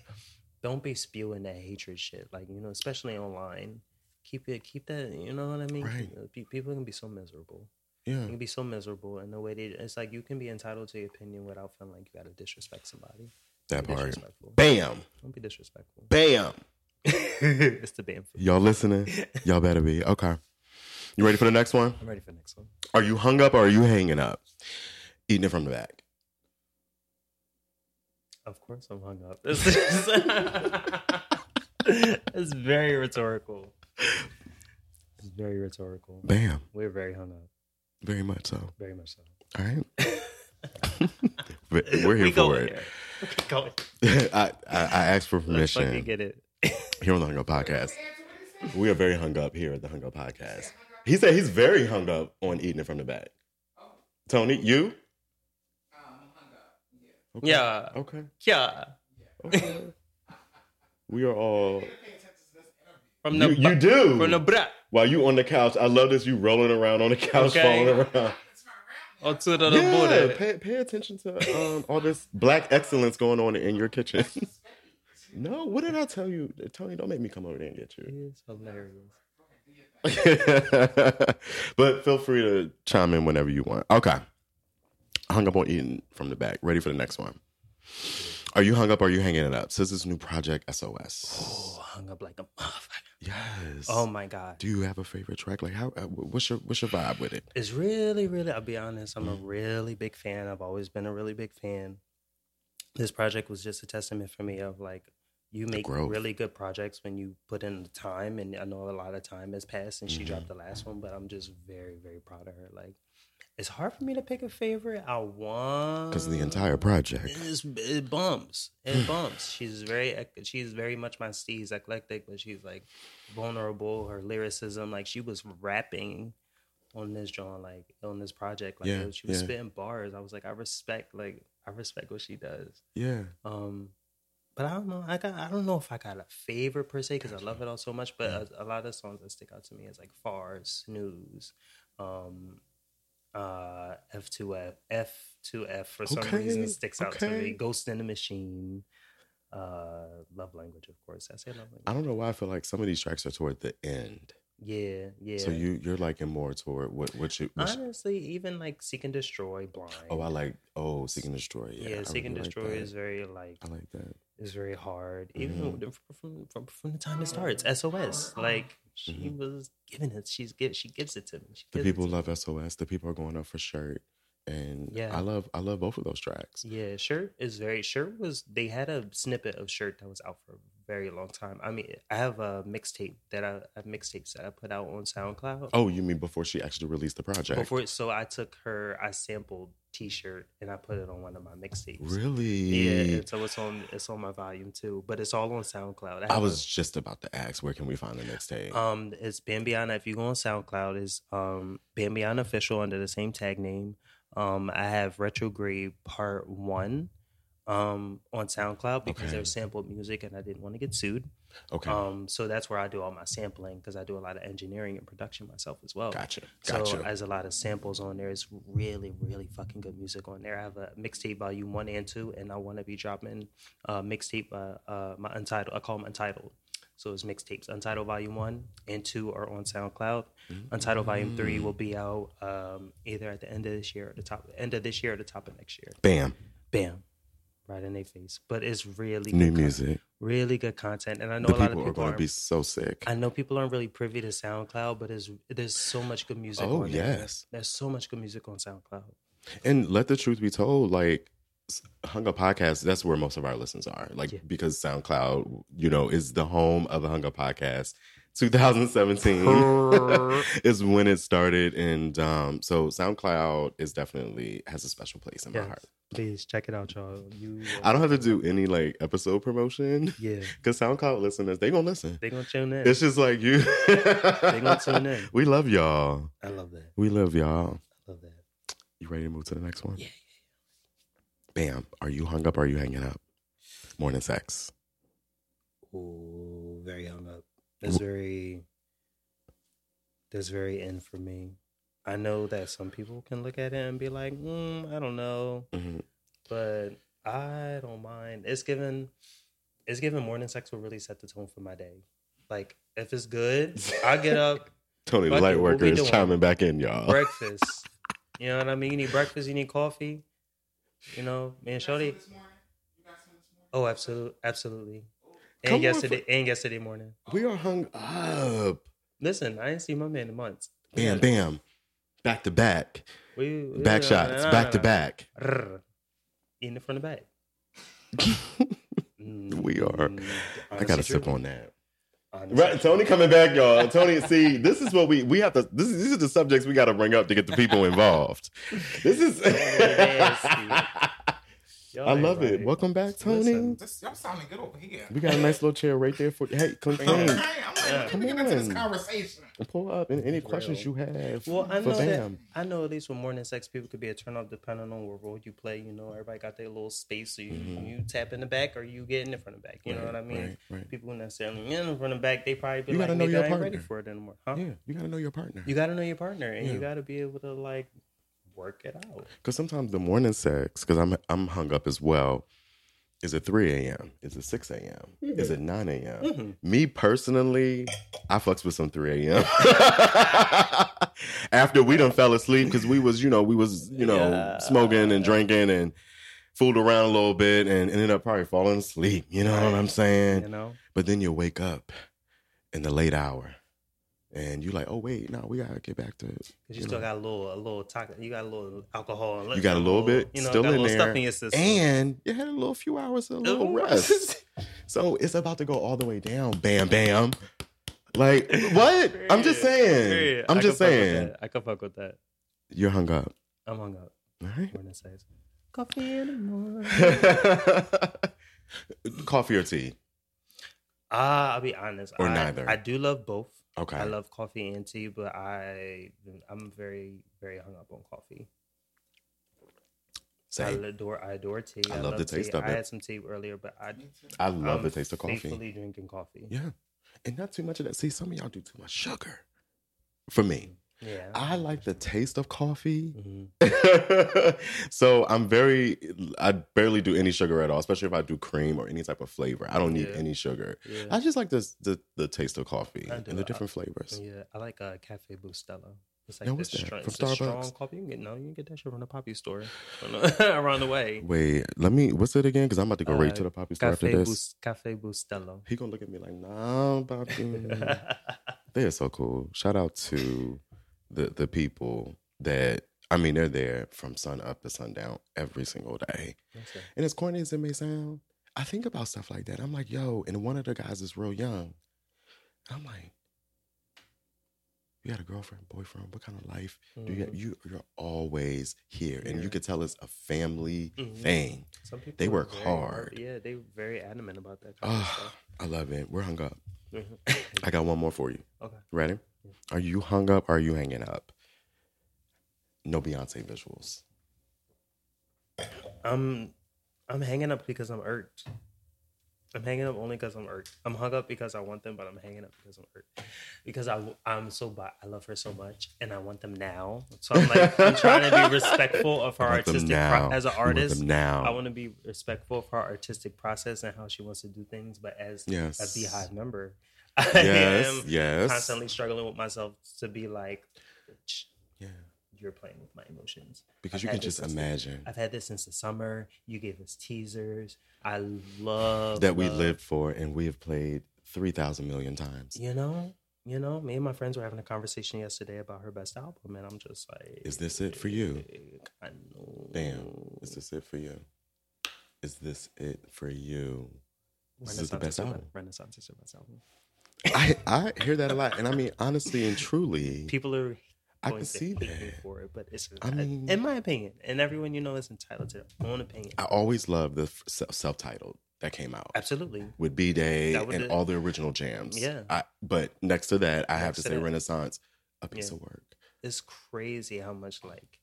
Speaker 8: don't be spewing that hatred shit. Like, you know, especially online. Keep it, keep that, you know what I mean?
Speaker 2: Right.
Speaker 8: People can be so miserable.
Speaker 2: Yeah.
Speaker 8: You can be so miserable in the way they, it's like you can be entitled to your opinion without feeling like you got to disrespect somebody.
Speaker 2: That part. Bam.
Speaker 8: Don't be disrespectful.
Speaker 2: Bam.
Speaker 8: it's the bam.
Speaker 2: Y'all listening? Y'all better be. Okay. You ready for the next one?
Speaker 8: I'm ready for the next one.
Speaker 2: Are you hung up or are you hanging up? Eating it from the back.
Speaker 8: Of course, I'm hung up. It's, it's very rhetorical. It's very rhetorical.
Speaker 2: Bam.
Speaker 8: We're very hung up.
Speaker 2: Very much so.
Speaker 8: Very much so.
Speaker 2: All right. We're here
Speaker 8: We
Speaker 2: for it.
Speaker 8: there. We going.
Speaker 2: I, I, I asked for
Speaker 8: Let's
Speaker 2: permission.
Speaker 8: fucking get it.
Speaker 2: here on the Hung Up Podcast. We are very hung up here at the Hung Up Podcast. He said he's very hung up on eating it from the back. Tony, you? Okay.
Speaker 8: Yeah.
Speaker 2: Okay.
Speaker 8: Yeah.
Speaker 2: Okay. we are all.
Speaker 8: From the
Speaker 2: you do.
Speaker 8: From the bra.
Speaker 2: While you on the couch, I love this. You rolling around on the couch,
Speaker 8: Okay.
Speaker 2: falling around.
Speaker 8: Or to the
Speaker 2: Yeah,
Speaker 8: border.
Speaker 2: pay, pay attention to um, all this black excellence going on in your kitchen. no, what did I tell you, Tony? Don't make me come over there and get you.
Speaker 8: It's hilarious.
Speaker 2: but feel free to chime in whenever you want. Okay. Hung up on eating from the back. Ready for the next one. Are you hung up or are you hanging it up? SZA's new project, SOS.
Speaker 8: Oh, hung up like a motherfucker.
Speaker 2: Yes.
Speaker 8: Oh my god.
Speaker 2: Do you have a favorite track? Like how? uh, What's your What's your vibe with it?
Speaker 8: It's really, really. I'll be honest. I'm a
Speaker 2: Mm.
Speaker 8: really big fan. I've always been a really big fan. This project was just a testament for me of like you make really good projects when you put in the time. And I know a lot of time has passed since
Speaker 2: Mm-hmm.
Speaker 8: she dropped the last one, but I'm just very, very proud of her. Like it's hard for me to pick a favorite. I want
Speaker 2: Because the entire project.
Speaker 8: it's, it bumps. It bumps. She's very she's very much my steez eclectic, but she's like vulnerable. Her lyricism, like she was rapping on this joint, like on this project. Like
Speaker 2: Yeah,
Speaker 8: she was
Speaker 2: yeah.
Speaker 8: spitting bars. I was like, I respect like I respect what she does.
Speaker 2: Yeah.
Speaker 8: Um but I don't know. I got. I don't know if I got a favorite per se because I love it all so much. But a, a lot of songs that stick out to me is like "Far," "Snooze," um, uh, "F two F," "F two F" for some
Speaker 2: Okay,
Speaker 8: reason sticks out to me. "Ghost in the Machine," uh, "Love Language," of course. I say "Love Language."
Speaker 2: I don't know why I feel like some of these tracks are toward the end.
Speaker 8: Yeah, yeah.
Speaker 2: So you you're liking more toward what what you. What you-
Speaker 8: honestly, even like "Seek and Destroy," "Blind."
Speaker 2: oh, I like oh Seek and Destroy. Yeah,
Speaker 8: yeah, "Seek and
Speaker 2: really like
Speaker 8: Destroy"
Speaker 2: that.
Speaker 8: is very like
Speaker 2: I like that.
Speaker 8: Is very hard. Even
Speaker 2: Mhm.
Speaker 8: from, from from the time it starts, SOS. Like she was giving it. She's give. She gives it to me.
Speaker 2: Mm-hmm. The people
Speaker 8: to me.
Speaker 2: love SOS. The people are going up for shirt, and
Speaker 8: Yeah.
Speaker 2: I love I love both of those tracks.
Speaker 8: Yeah, shirt is very. Shirt was. They had a snippet of shirt that was out for a very long time. I mean, I have a mixtape that I, I have mixtapes that I put out on SoundCloud.
Speaker 2: Oh, you mean before she actually released the project?
Speaker 8: Before, so I took her. I sampled T-shirt and I put it on one of my mixtapes.
Speaker 2: Really?
Speaker 8: Yeah. and So it's on. It's on my volume too, but it's all on SoundCloud.
Speaker 2: I
Speaker 8: a-
Speaker 2: was just about to ask, where can we find the mixtape?
Speaker 8: Um, it's Bambihanna. If you go on SoundCloud, is um Bambihanna official under the same tag name. Um, I have Retrograde Part One, um, on SoundCloud because
Speaker 2: Okay.
Speaker 8: they're sampled music, and I didn't want to get sued.
Speaker 2: Okay.
Speaker 8: Um, so that's where I do all my sampling because I do a lot of engineering and production myself as well.
Speaker 2: Gotcha.
Speaker 8: So
Speaker 2: Gotcha.
Speaker 8: as a lot of samples on there, it's really, really fucking good music on there. I have a mixtape volume one and two, and I want to be dropping uh, mixtape. Uh, uh, my untitled, I call them untitled. So it's mixtapes. Untitled Volume One and Two are on SoundCloud. Untitled Volume Three will be out um, either at the end of this year or the top end of this year or the top of next year.
Speaker 2: Bam.
Speaker 8: Bam, right in their face. But it's really
Speaker 2: New
Speaker 8: good
Speaker 2: music.
Speaker 8: really good content, and I know
Speaker 2: The
Speaker 8: a lot
Speaker 2: people
Speaker 8: of
Speaker 2: are going to be so sick.
Speaker 8: I know people aren't really privy to SoundCloud, but there's there's so much good music.
Speaker 2: Oh,
Speaker 8: on there.
Speaker 2: yes.
Speaker 8: there's so much good music on SoundCloud.
Speaker 2: And let the truth be told, like s- Hung Up Podcast, that's where most of our listens are. Like because SoundCloud, you know, is the home of the Hung Up Podcast. 2017 is when it started, and um, so SoundCloud is definitely has a special place in my heart.
Speaker 8: Please check it out, y'all. You,
Speaker 2: I don't have to do any like episode promotion.
Speaker 8: Yeah.
Speaker 2: because SoundCloud listeners they gonna listen.
Speaker 8: They gonna tune in.
Speaker 2: It's just like you.
Speaker 8: they gonna tune in.
Speaker 2: We love y'all.
Speaker 8: I love that.
Speaker 2: We love y'all.
Speaker 8: I love that.
Speaker 2: You ready to move to the next one?
Speaker 8: Yeah.
Speaker 2: Bam. Are you hung up or are you hanging up? Morning sex.
Speaker 8: Ooh, very hung up. That's very. That's very in for me. I know that some people can look at it and be like, mm, I don't know,
Speaker 2: Mhm.
Speaker 8: but I don't mind. It's given. It's given morning sex will really set the tone for my day. Like if it's good, I get up.
Speaker 2: Tony, the light
Speaker 8: it,
Speaker 2: worker, is chiming back in, y'all.
Speaker 8: breakfast. You know what I mean? You need breakfast, you need coffee. You know, man, Shorty. Oh, absolutely, absolutely. And
Speaker 2: Come
Speaker 8: yesterday, and yesterday morning.
Speaker 2: We are hung up.
Speaker 8: Listen, I ain't seen my man in months.
Speaker 2: Bam, bam. Back to back.
Speaker 8: We, we-
Speaker 2: Back shots.
Speaker 8: nah,
Speaker 2: Back to back.
Speaker 8: in the front the back. Mm.
Speaker 2: We are. Mm.
Speaker 8: I
Speaker 2: gotta sip on that.
Speaker 8: Honestly
Speaker 2: Right, Tony coming back, y'all. Tony, see, this is what we we have to. This is, these are the subjects we got to bring up to get the people involved. This is.
Speaker 8: Y'all
Speaker 2: I
Speaker 8: ain't
Speaker 2: love it. Welcome back, Tony.
Speaker 8: Listen.
Speaker 3: This, y'all sounding good over here.
Speaker 2: We got a nice little chair right there for. you. Hey, come
Speaker 3: Okay,
Speaker 2: come.
Speaker 3: I'm like,
Speaker 8: Yeah.
Speaker 3: let me get into this conversation.
Speaker 2: Pull up and any questions you have.
Speaker 8: Well, I know that. I know at least with morning sex, people could be a turn off depending on what role you play. You know, everybody got their little space, so you, you tap in the back or you get in the front of the back. You know
Speaker 2: Mm-hmm.
Speaker 8: What I mean?
Speaker 2: right, right.
Speaker 8: People who necessarily in the front of the back, they probably be
Speaker 2: You
Speaker 8: like,
Speaker 2: gotta know your
Speaker 8: I ain't ready for it anymore." Huh?
Speaker 2: Yeah, you gotta know your partner.
Speaker 8: You got to know your partner, and
Speaker 2: Yeah.
Speaker 8: you got to be able to like work it out.
Speaker 2: Because sometimes the morning sex, because I'm I'm hung up as well. Is it 3 a.m.? Is it 6 a.m.?
Speaker 8: Mhm.
Speaker 2: Is it 9 a.m.?
Speaker 8: Mhm.
Speaker 2: Me personally, I fucks with some 3 a.m. After we done fell asleep because we was, you know, we was, you know,
Speaker 8: Yeah.
Speaker 2: smoking and drinking and fooled around a little bit and ended up probably falling asleep. You know what I'm saying?
Speaker 8: You know?
Speaker 2: But then you wake up in the late hour and you're like, oh wait, no, we gotta get back to
Speaker 8: Cause you,
Speaker 2: you
Speaker 8: still
Speaker 2: know.
Speaker 8: got a little, a little, taco, you got a little alcohol.
Speaker 2: You got a little bit
Speaker 8: you know,
Speaker 2: still
Speaker 8: got a
Speaker 2: in
Speaker 8: little
Speaker 2: there,
Speaker 8: stuff in your system.
Speaker 2: and you had a little few hours of a little rest. so it's about to go all the way down. Bam, bam. Like what? I'm just saying. I'm
Speaker 8: I
Speaker 2: just saying.
Speaker 8: I can fuck with that.
Speaker 2: You're hung up.
Speaker 8: I'm hung up.
Speaker 2: All right.
Speaker 8: When it says coffee in the morning.
Speaker 2: Coffee or tea?
Speaker 8: Ah, I'll be honest.
Speaker 2: Or
Speaker 8: I,
Speaker 2: neither.
Speaker 8: I do love both.
Speaker 2: Okay.
Speaker 8: I love coffee and tea, but I I'm very very hung up on coffee.
Speaker 2: Same.
Speaker 8: I adore I adore tea.
Speaker 2: I love the
Speaker 8: tea.
Speaker 2: taste of it.
Speaker 8: I had some tea earlier, but I
Speaker 2: I love
Speaker 8: I'm
Speaker 2: the taste of coffee.
Speaker 8: Faithfully drinking coffee.
Speaker 2: Yeah. And not too much of that. See, some of y'all do too much sugar. For me. Mm.
Speaker 8: Yeah.
Speaker 2: I like the taste of coffee.
Speaker 8: Mhm.
Speaker 2: so I'm very I barely do any sugar at all, especially if I do cream or any type of flavor. I don't need
Speaker 8: Yeah.
Speaker 2: any sugar.
Speaker 8: Yeah.
Speaker 2: I just like this the the taste of coffee and the
Speaker 8: I-
Speaker 2: different flavors.
Speaker 8: Yeah, I like uh, Cafe Bustelo. It's like
Speaker 2: Now, what's that?
Speaker 8: strong,
Speaker 2: From
Speaker 8: it's a strong coffee. You can get no, you can get that shit from the poppy store around the way.
Speaker 2: Wait, let me what's it again? Because I'm about to go right
Speaker 8: Uh,
Speaker 2: to the poppy store
Speaker 8: Cafe
Speaker 2: after this.
Speaker 8: Bus- Cafe Bustelo.
Speaker 2: He gonna look at me like, nah, Poppy. They're so cool. Shout out to the the people that I mean, they're there from sun up to sundown every single day.
Speaker 8: Okay.
Speaker 2: And as corny as it may sound, I think about stuff like that. I'm like, yo, and one of the guys is real young. I'm like, you got a girlfriend, boyfriend, what kind of life do you have? You you're always here. And you could tell it's a family
Speaker 8: Mhm.
Speaker 2: thing.
Speaker 8: Some people
Speaker 2: They work
Speaker 8: very
Speaker 2: hard.
Speaker 8: Yeah, they very adamant about that kind of
Speaker 2: Ah,
Speaker 8: stuff.
Speaker 2: I love it. We're hung up.
Speaker 8: Mhm.
Speaker 2: I got one more for you.
Speaker 8: Okay.
Speaker 2: Ready? Are you hung up? Or are you hanging up? No Beyonce visuals.
Speaker 8: I'm I'm hanging up because I'm irked. I'm hanging up only because I'm irked. I'm hung up because I want them, but I'm hanging up because I'm irked. Because I I'm so bi- I love her so much, and I want them now. So I'm like I'm trying to be respectful of her
Speaker 2: You want them
Speaker 8: artistic pro- as an
Speaker 2: You want them
Speaker 8: artist.
Speaker 2: now.
Speaker 8: I want to be respectful of her artistic process and how she wants to do things. But as
Speaker 2: Yes.
Speaker 8: a BeyHive member,
Speaker 2: Yes,
Speaker 8: am
Speaker 2: yes.
Speaker 8: constantly struggling with myself to be like, "Shh,
Speaker 2: Yeah.
Speaker 8: you're playing with my emotions
Speaker 2: Because
Speaker 8: I've
Speaker 2: you can just
Speaker 8: since the-
Speaker 2: imagine.
Speaker 8: I've had this since the summer. You gave us teasers. I love
Speaker 2: that we
Speaker 8: love-
Speaker 2: lived for and we have played 3,000 million times.
Speaker 8: You know, you know. Me and my friends were having a conversation yesterday about her best album, and I'm just like,
Speaker 2: Is this it for you?
Speaker 8: I know.
Speaker 2: Damn. Is this it for you? Is this it for you? This is the best album.
Speaker 8: Renaissance is her best album.
Speaker 2: I, I hear that a lot. And I mean, honestly and truly,
Speaker 8: People are.
Speaker 2: I can see that.
Speaker 8: for it, but it's
Speaker 2: I mean-
Speaker 8: in my opinion, and everyone you know is entitled to their own opinion.
Speaker 2: I always love the self titled that came out
Speaker 8: Absolutely.
Speaker 2: with
Speaker 8: B'Day
Speaker 2: and all the original jams.
Speaker 8: Yeah.
Speaker 2: I, but next to that, I have to
Speaker 8: to
Speaker 2: say
Speaker 8: that.
Speaker 2: Renaissance, a piece
Speaker 8: Yeah.
Speaker 2: of work.
Speaker 8: it's crazy how much like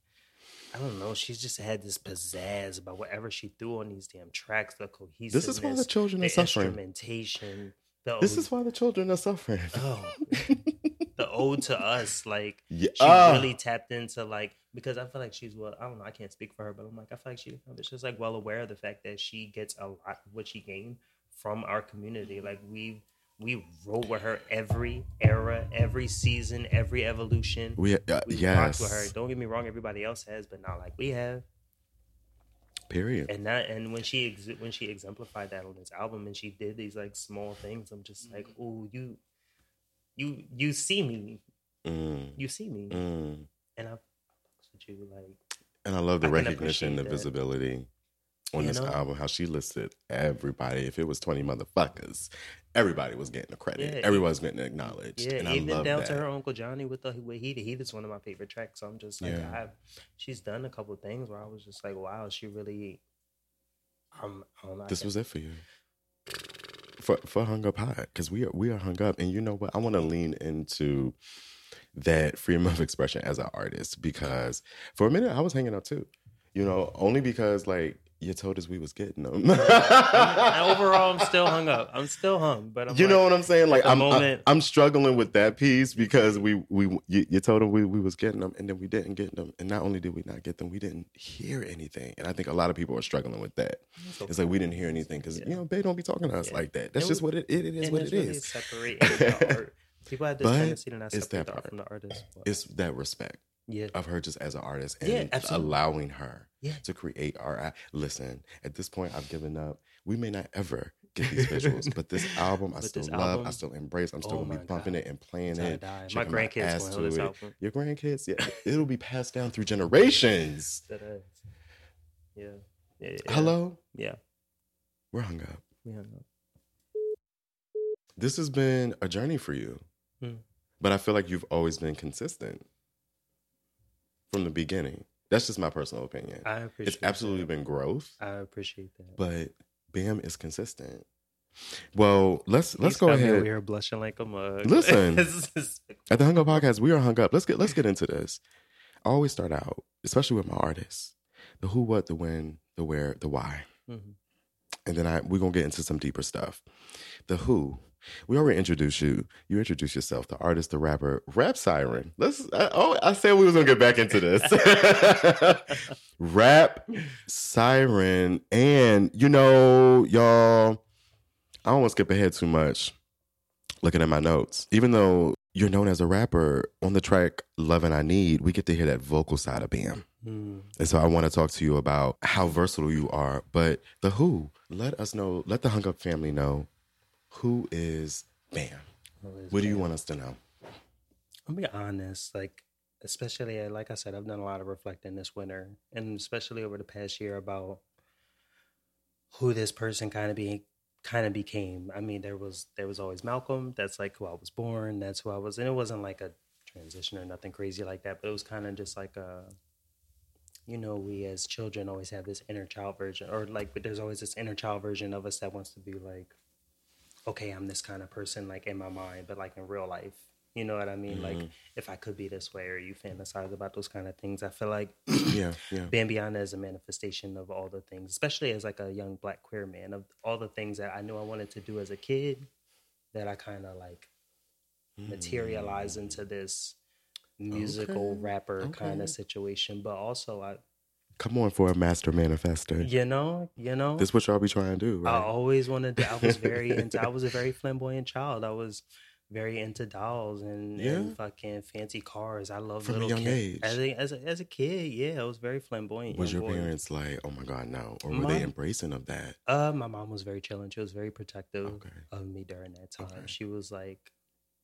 Speaker 8: I don't know. She's just had this pizzazz about whatever she threw on these damn tracks. The cohesiveness.
Speaker 2: This is why the children
Speaker 8: the
Speaker 2: are suffering.
Speaker 8: Instrumentation. The
Speaker 2: This
Speaker 8: ode-
Speaker 2: is why the children are suffering.
Speaker 8: oh, the ode to us. Like
Speaker 2: Yeah.
Speaker 8: she
Speaker 2: Ah.
Speaker 8: really tapped into like because I feel like she's well. I don't know. I can't speak for her, but I'm like I feel like she was just like well aware of the fact that she gets a lot of what she gained from our community. Like we we roll with her every era, every season, every evolution.
Speaker 2: We, uh,
Speaker 8: We
Speaker 2: yes.
Speaker 8: with her. Don't get me wrong, everybody else has, but not like we have.
Speaker 2: Period.
Speaker 8: And that, and when she ex- when she exemplified that on this album, and she did these like small things, I'm just like, oh, you, you, you see me,
Speaker 2: Mm,
Speaker 8: you see me,
Speaker 2: mm.
Speaker 8: and I fucks with you like
Speaker 2: And I love the
Speaker 8: I
Speaker 2: recognition, the
Speaker 8: that.
Speaker 2: visibility on
Speaker 8: You
Speaker 2: this
Speaker 8: know?
Speaker 2: album. How she listed everybody. If it was twenty motherfuckers, everybody was getting the credit.
Speaker 8: Yeah,
Speaker 2: Everybody's getting acknowledged.
Speaker 8: Yeah,
Speaker 2: and I
Speaker 8: even down
Speaker 2: that.
Speaker 8: to her uncle Johnny with the with Heat. Heat is one of my favorite tracks. So I'm just like,
Speaker 2: Yeah.
Speaker 8: She's done a couple things where I was just like, wow, she really. Um, I know,
Speaker 2: This was it for you. For for hung up high because we are we are hung up, and you know what? I want to lean into that freedom of expression as an artist because for a minute I was hanging up too. You know, only because like you told us we was getting them.
Speaker 8: And overall, I'm still hung up. I'm still hung, but I'm
Speaker 2: you
Speaker 8: like,
Speaker 2: know what I'm saying? Like I'm,
Speaker 8: moment,
Speaker 2: I, am struggling with that piece because we we you, you told them we, we was getting them and then we didn't get them, and not only did we not get them, we didn't hear anything. And I think a lot of people are struggling with that. It's like we didn't hear anything because you know they don't be talking to us like that. That's
Speaker 8: And
Speaker 2: just
Speaker 8: we-
Speaker 2: what it, it, it is. What it
Speaker 8: really
Speaker 2: is.
Speaker 8: separating the art. People have this
Speaker 2: But
Speaker 8: tendency to not separate the art from the artist. but-
Speaker 2: It's that respect.
Speaker 8: Yeah.
Speaker 2: Of her just as an artist and
Speaker 8: Yeah,
Speaker 2: allowing her
Speaker 8: Yeah.
Speaker 2: to create art. Listen, at this point, I've given up. We may not ever get these visuals, but this album I
Speaker 8: But
Speaker 2: still love. I still embrace. I'm still
Speaker 8: Oh
Speaker 2: gonna be bumping
Speaker 8: God.
Speaker 2: it and playing it.
Speaker 8: My grandkids
Speaker 2: ass
Speaker 8: gonna this
Speaker 2: it.
Speaker 8: album.
Speaker 2: Your grandkids, yeah, it'll be passed down through generations.
Speaker 8: That is. Yeah. yeah. yeah.
Speaker 2: Hello,
Speaker 8: Yeah.
Speaker 2: we're hung up.
Speaker 8: We hung up.
Speaker 2: This has been a journey for you,
Speaker 8: Hmm.
Speaker 2: but I feel like you've always been consistent from the beginning. That's just my personal opinion.
Speaker 8: I appreciate
Speaker 2: It's absolutely
Speaker 8: that.
Speaker 2: been growth,
Speaker 8: I appreciate that.
Speaker 2: but Bam is consistent. Well, let's let's
Speaker 8: He's
Speaker 2: go ahead.
Speaker 8: We are blushing like a mug.
Speaker 2: Listen, at the Hung Up Podcast, we are hung up. Let's get let's get into this. I always start out, especially with my artists, the who, what, the when, the where, the why,
Speaker 8: Mhm.
Speaker 2: and then I we're gonna get into some deeper stuff. The who. We already introduced you. You introduced yourself, the artist, the rapper, rap siren. Let's. I, oh, I said we was gonna get back into this. rap siren, and you know, y'all. I don't want to skip ahead too much. Looking at my notes, even though you're known as a rapper on the track "Loving I Need," we get to hear that vocal side of Bam.
Speaker 8: Mm.
Speaker 2: And so I want to talk to you about how versatile you are. But the Who, let us know, let the Hung Up family know who is Bam. What do you want us to know?
Speaker 8: I'll be honest, like especially uh, like I said, I've done a lot of reflecting this winter, and especially over the past year about who this person kind of be kind of became. I mean, there was there was always Malcolm. That's like who I was born. That's who I was, and it wasn't like a transition or nothing crazy like that. But it was kind of just like a, you know, we as children always have this inner child version, or like, but there's always this inner child version of us that wants to be like, okay, I'm this kind of person, like in my mind, but like in real life. You know what I mean? Like,
Speaker 2: Mhm.
Speaker 8: if I could be this way, or you fantasize about those kind of things, I feel like
Speaker 2: Yeah, yeah.
Speaker 8: Bambihanna is a manifestation of all the things, especially as like a young black queer man, of all the things that I knew I wanted to do as a kid, that I kind of like materialize into this musical
Speaker 2: Okay,
Speaker 8: rapper kind of situation. But also, I,
Speaker 2: Come on for a master manifester.
Speaker 8: you know, you know,
Speaker 2: This what y'all be trying to do,
Speaker 8: I always wanted to. I was very into. I was a very flamboyant child. I was very into dolls and, and fucking fancy cars. I love
Speaker 2: From a
Speaker 8: little
Speaker 2: young
Speaker 8: kid-
Speaker 2: age?
Speaker 8: As a, as a as a kid, yeah, I was very flamboyant.
Speaker 2: Was your
Speaker 8: boy.
Speaker 2: parents like, oh my God, no? Or were
Speaker 8: My-
Speaker 2: they embracing of that?
Speaker 8: Uh, my mom was very chilling. She was very protective
Speaker 2: Okay.
Speaker 8: of me during that time. She was like,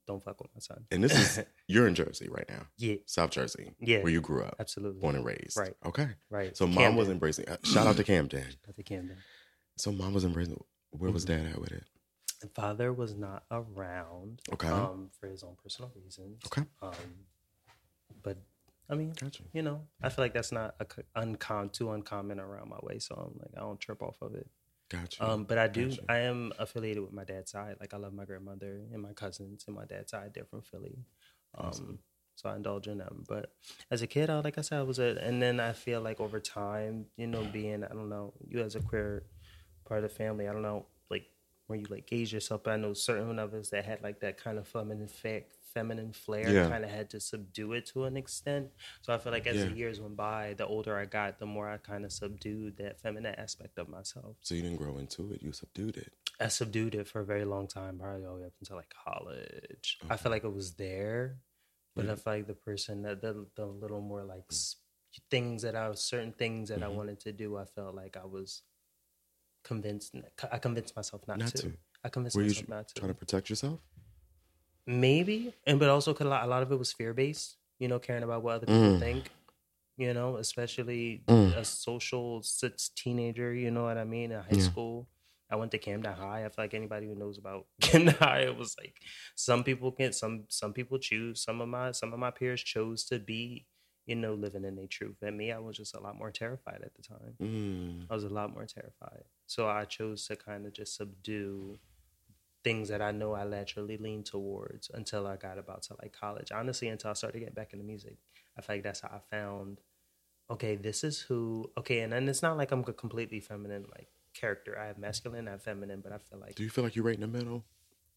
Speaker 8: "Don't fuck with my son."
Speaker 2: And this is, you're in Jersey right now.
Speaker 8: Yeah.
Speaker 2: South Jersey.
Speaker 8: Yeah.
Speaker 2: Where you grew up.
Speaker 8: Absolutely.
Speaker 2: Born and raised.
Speaker 8: Right.
Speaker 2: Okay.
Speaker 8: Right.
Speaker 2: So mom was embracing. uh, Shout out to Camden.
Speaker 8: Shout out to Camden.
Speaker 2: So mom was embracing. Where was
Speaker 8: Mm-hmm.
Speaker 2: dad at with it?
Speaker 8: Father was not around.
Speaker 2: Okay.
Speaker 8: Um, for his own personal reasons.
Speaker 2: Okay.
Speaker 8: Um, but I mean,
Speaker 2: Gotcha.
Speaker 8: you know, I feel like that's not a co- uncom too uncommon around my way. So I'm like, I don't trip off of it.
Speaker 2: Gotcha.
Speaker 8: Um, but I do.
Speaker 2: Gotcha.
Speaker 8: I am affiliated with my dad's side. Like I love my grandmother and my cousins and my dad's side. They're from Philly. Um,
Speaker 2: Awesome.
Speaker 8: so I indulge in them. But as a kid, I, like I said, I was a. And then I feel like over time, you know, being I don't know, you as a queer part of the family, I don't know, like where you like gauge yourself. But I know certain of us that had like that kind of feminine fa- feminine flair,
Speaker 2: Yeah.
Speaker 8: kind of had to subdue it to an extent. So I feel like as
Speaker 2: Yeah.
Speaker 8: the years went by, the older I got, the more I kind of subdued that feminine aspect of myself.
Speaker 2: So you didn't grow into it. You subdued it.
Speaker 8: I subdued it for a very long time, probably all the way up until like college. I feel like it was there, but I feel like the person that the the little more like s- things that I was certain things that I
Speaker 2: Mhm.
Speaker 8: wanted to do, I felt like I was convinced. I convinced myself not,
Speaker 2: Not
Speaker 8: to.
Speaker 2: to.
Speaker 8: I convinced
Speaker 2: Were you
Speaker 8: myself not to.
Speaker 2: trying to protect yourself?
Speaker 8: Maybe, and but also 'cause a lot, a lot of it was fear based. You know, caring about what other people
Speaker 2: Mm.
Speaker 8: think. You know, especially
Speaker 2: Mm.
Speaker 8: a social sits teenager. You know what I mean? In high
Speaker 2: Yeah.
Speaker 8: school, I went to Camden High. I feel like anybody who knows about Camden High, it was like some people can, some some people choose. Some of my some of my peers chose to be, you know, living in their truth. And me, I was just a lot more terrified at the time.
Speaker 2: Mm.
Speaker 8: I was a lot more terrified. So I chose to kind of just subdue things that I know I naturally lean towards until I got about to like college. Honestly, until I started getting back into music. I feel like that's how I found okay, this is who. Okay, and then it's not like I'm a completely feminine like character. I have masculine, I have feminine, but I feel like
Speaker 2: Do you feel like you're right in the middle?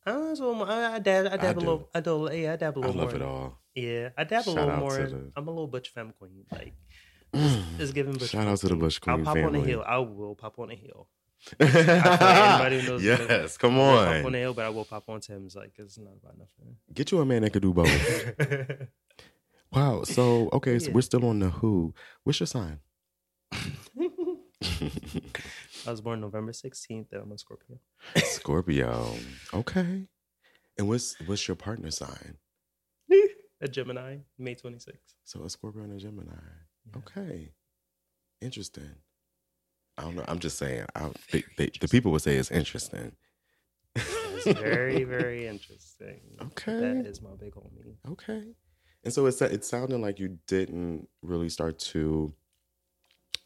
Speaker 8: uh, so I, I dab, I dab a
Speaker 2: do.
Speaker 8: little, I do, yeah, I dab a little I
Speaker 2: love
Speaker 8: more.
Speaker 2: it all.
Speaker 8: Yeah, I dab
Speaker 2: Shout
Speaker 8: a little more.
Speaker 2: the-
Speaker 8: I'm a little butch femme queen. Like, it's, it's giving butch.
Speaker 2: Shout out to the
Speaker 8: queen.
Speaker 2: Bush
Speaker 8: I'll
Speaker 2: Queen
Speaker 8: pop on a
Speaker 2: family.
Speaker 8: hill. I will pop on a hill. Anybody knows
Speaker 2: yes, come
Speaker 8: I will Pop on
Speaker 2: on.
Speaker 8: a hill, but I will pop on Timbs. Like, it's not about nothing.
Speaker 2: Get you a man that could do both. wow. So okay, so
Speaker 8: Yeah.
Speaker 2: we're still on the who. What's your sign?
Speaker 8: I was born November 16th, I'm a Scorpio.
Speaker 2: Scorpio. Okay. And what's what's your partner sign?
Speaker 8: A Gemini, May 26th.
Speaker 2: So a Scorpio and a Gemini. Okay. Interesting. I don't know. I'm just saying. I, they, they, the people would say it's interesting.
Speaker 8: It's very, very interesting.
Speaker 2: Okay.
Speaker 8: That is my big homie.
Speaker 2: Okay. And so it's it sounded like you didn't really start to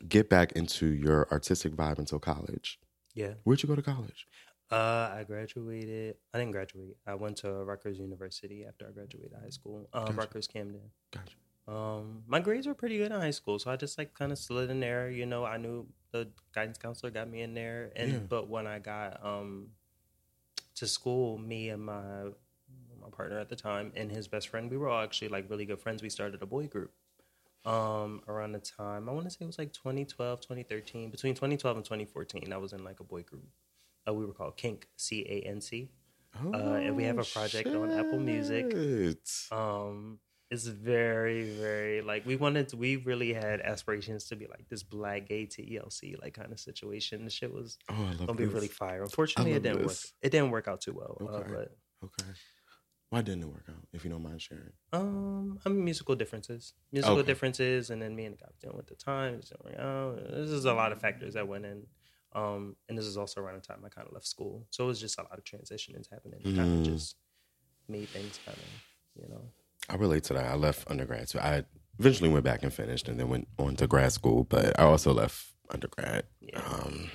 Speaker 2: get back into your artistic vibe until college.
Speaker 8: Yeah.
Speaker 2: Where'd you go to college?
Speaker 8: Uh, I graduated. I didn't graduate. I went to Rutgers University after I graduated high school. Um,
Speaker 2: Gotcha.
Speaker 8: Rutgers Camden.
Speaker 2: Gotcha.
Speaker 8: Um, my grades were pretty good in high school, so I just like kind of slid in there. You know, I knew the guidance counselor got me in there, and
Speaker 2: Yeah.
Speaker 8: but when I got um to school, me and my my partner at the time and his best friend, we were all actually like really good friends. We started a boy group um around the time i want to say it was like 2012 2013 between 2012 and 2014 i was in like a boy group uh, we were called kink c-a-n-c uh, and we have a project on apple music um it's very very like we wanted to, we really had aspirations to be like this black gay TLC like kind of situation the shit was
Speaker 2: Oh,
Speaker 8: gonna be
Speaker 2: this.
Speaker 8: really fire unfortunately it didn't
Speaker 2: this.
Speaker 8: work it didn't work out too well uh,
Speaker 2: Okay.
Speaker 8: but
Speaker 2: Okay. Why didn't it work out? If you don't mind sharing.
Speaker 8: Um, I mean musical differences, musical
Speaker 2: Okay.
Speaker 8: differences, and then me and the guy dealing with the time. it didn't work. This is a lot of factors that went in. Um, and this is also around the time I kind of left school, so it was just a lot of transitions happening. Kind
Speaker 2: Mm.
Speaker 8: of just made things kind of, you know.
Speaker 2: I relate to that. I left undergrad, so I eventually went back and finished, and then went on to grad school. But I also left undergrad. Um,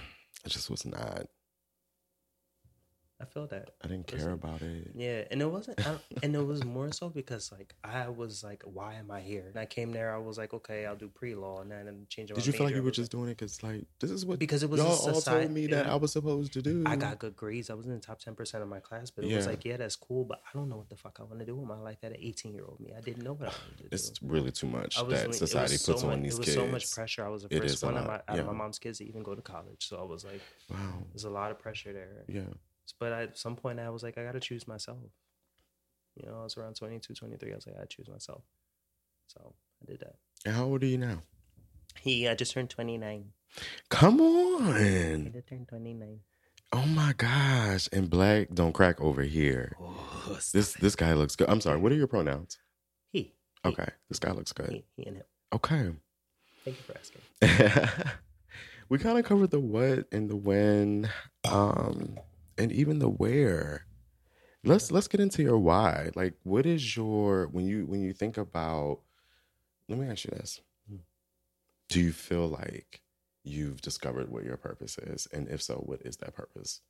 Speaker 2: I just was not.
Speaker 8: I feel that.
Speaker 2: I didn't care
Speaker 8: Listen,
Speaker 2: about it.
Speaker 8: Yeah, and it wasn't, I, and it was more so because like I was like, why am I here? And I came there, I was like, okay, I'll do pre law, and then change. It.
Speaker 2: Did you feel like you were just doing it because, like, this is what
Speaker 8: because it was
Speaker 2: y'all
Speaker 8: a
Speaker 2: all
Speaker 8: society,
Speaker 2: told me that I was supposed to do?
Speaker 8: I got good grades. I was in the top ten percent of my class, but it was like, yeah, that's cool, but I don't know what the fuck I want to do with my life. At an eighteen year old me, I didn't know what I wanted to do.
Speaker 2: It's really too much
Speaker 8: I was
Speaker 2: that
Speaker 8: doing-
Speaker 2: society puts
Speaker 8: so
Speaker 2: on
Speaker 8: much,
Speaker 2: these
Speaker 8: It was
Speaker 2: kids.
Speaker 8: so much pressure. I was the first one of my, out of my mom's kids to even go to college, so I was like,
Speaker 2: Wow.
Speaker 8: there's a lot of pressure there.
Speaker 2: Yeah.
Speaker 8: But at some point, I was like, I got to choose myself. You know, I was around 22, 23. I was like, I choose myself. So I did that.
Speaker 2: And how old are you now?
Speaker 8: He uh, just turned 29.
Speaker 2: Come on.
Speaker 8: He just turned 29.
Speaker 2: Oh my gosh. And black don't crack over here.
Speaker 8: Oh,
Speaker 2: this this guy looks good. I'm sorry. What are your pronouns?
Speaker 8: He.
Speaker 2: Okay. This guy looks good.
Speaker 8: He, he and him.
Speaker 2: Okay.
Speaker 8: Thank you for asking.
Speaker 2: we kind of covered the what and the when, um, and even the where. Let's let's get into your why. Like, what is your when you when you think about? Let me ask you this: hmm. Do you feel like you've discovered what your purpose is, and if so, what is that purpose?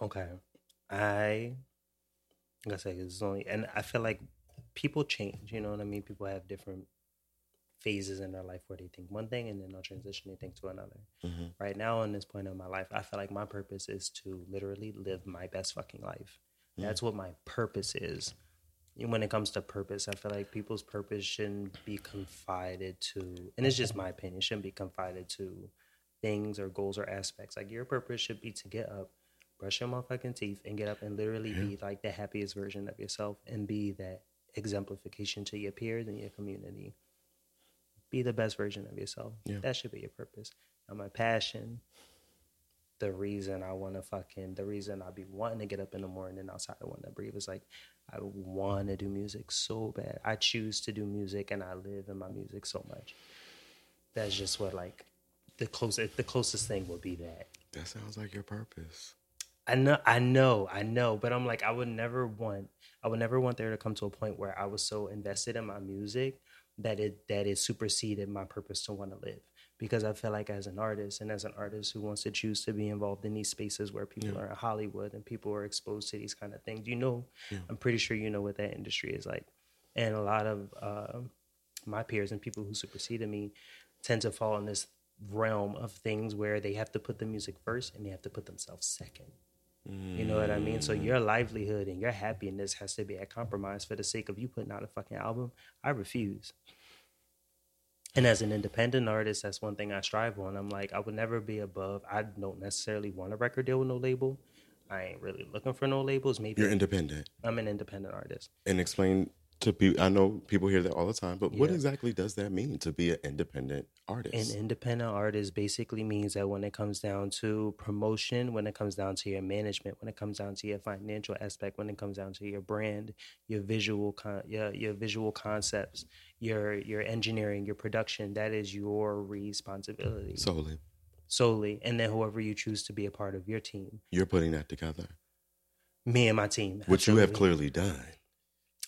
Speaker 8: Okay. I like I say it's only and I feel like people change, you know what I mean? People have different phases in their life where they think one thing and then they'll transition they think to another.
Speaker 2: Mhm.
Speaker 8: Right now in this point of my life, I feel like my purpose is to literally live my best fucking life.
Speaker 2: Mm.
Speaker 8: That's what my purpose is. And when it comes to purpose, I feel like people's purpose shouldn't be confided to, and it's just my opinion, shouldn't be confided to things or goals or aspects. Like your purpose should be to get up, brush your motherfucking teeth, and get up and literally be like the happiest version of yourself and be that exemplification to your peers and your community. Be the best version of yourself.
Speaker 2: Yeah.
Speaker 8: That should be your purpose. Now, my passion, the reason I want to fucking, the reason I be wanting to get up in the morning and outside I want to breathe is like, I want to do music so bad. I choose to do music and I live in my music so much. That's just what like the closest, the closest thing would be that.
Speaker 2: That sounds like your purpose.
Speaker 8: I know, I know, I know, but I'm like, I would never want, I would never want there to come to a point where I was so invested in my music that it that it superseded my purpose to want to live. Because I feel like as an artist and as an artist who wants to choose to be involved in these spaces where people
Speaker 2: Yeah.
Speaker 8: are in Hollywood and people are exposed to these kind of things, you know,
Speaker 2: Yeah.
Speaker 8: I'm pretty sure you know what that industry is like, and a lot of uh, my peers and people who superseded me tend to fall in this realm of things where they have to put the music first and they have to put themselves second. You know what I mean? So mm. your livelihood and your happiness has to be at compromise for the sake of you putting out a fucking album. I refuse. And as an independent artist, that's one thing I strive on. I'm like, I would never be above. I don't necessarily want a record deal with no label. I ain't really looking for no labels. Maybe
Speaker 2: You're independent.
Speaker 8: I'm an independent artist.
Speaker 2: And explain to people. I know people hear that all the time, but what exactly does that mean to be an independent artist?
Speaker 8: An independent artist basically means that when it comes down to promotion, when it comes down to your management, when it comes down to your financial aspect, when it comes down to your brand, your visual con- your, your visual concepts, your your engineering, your production, that is your responsibility
Speaker 2: Solely,
Speaker 8: solely. And then whoever you choose to be a part of your team,
Speaker 2: you're putting that together,
Speaker 8: me and my team,
Speaker 2: which you have clearly done.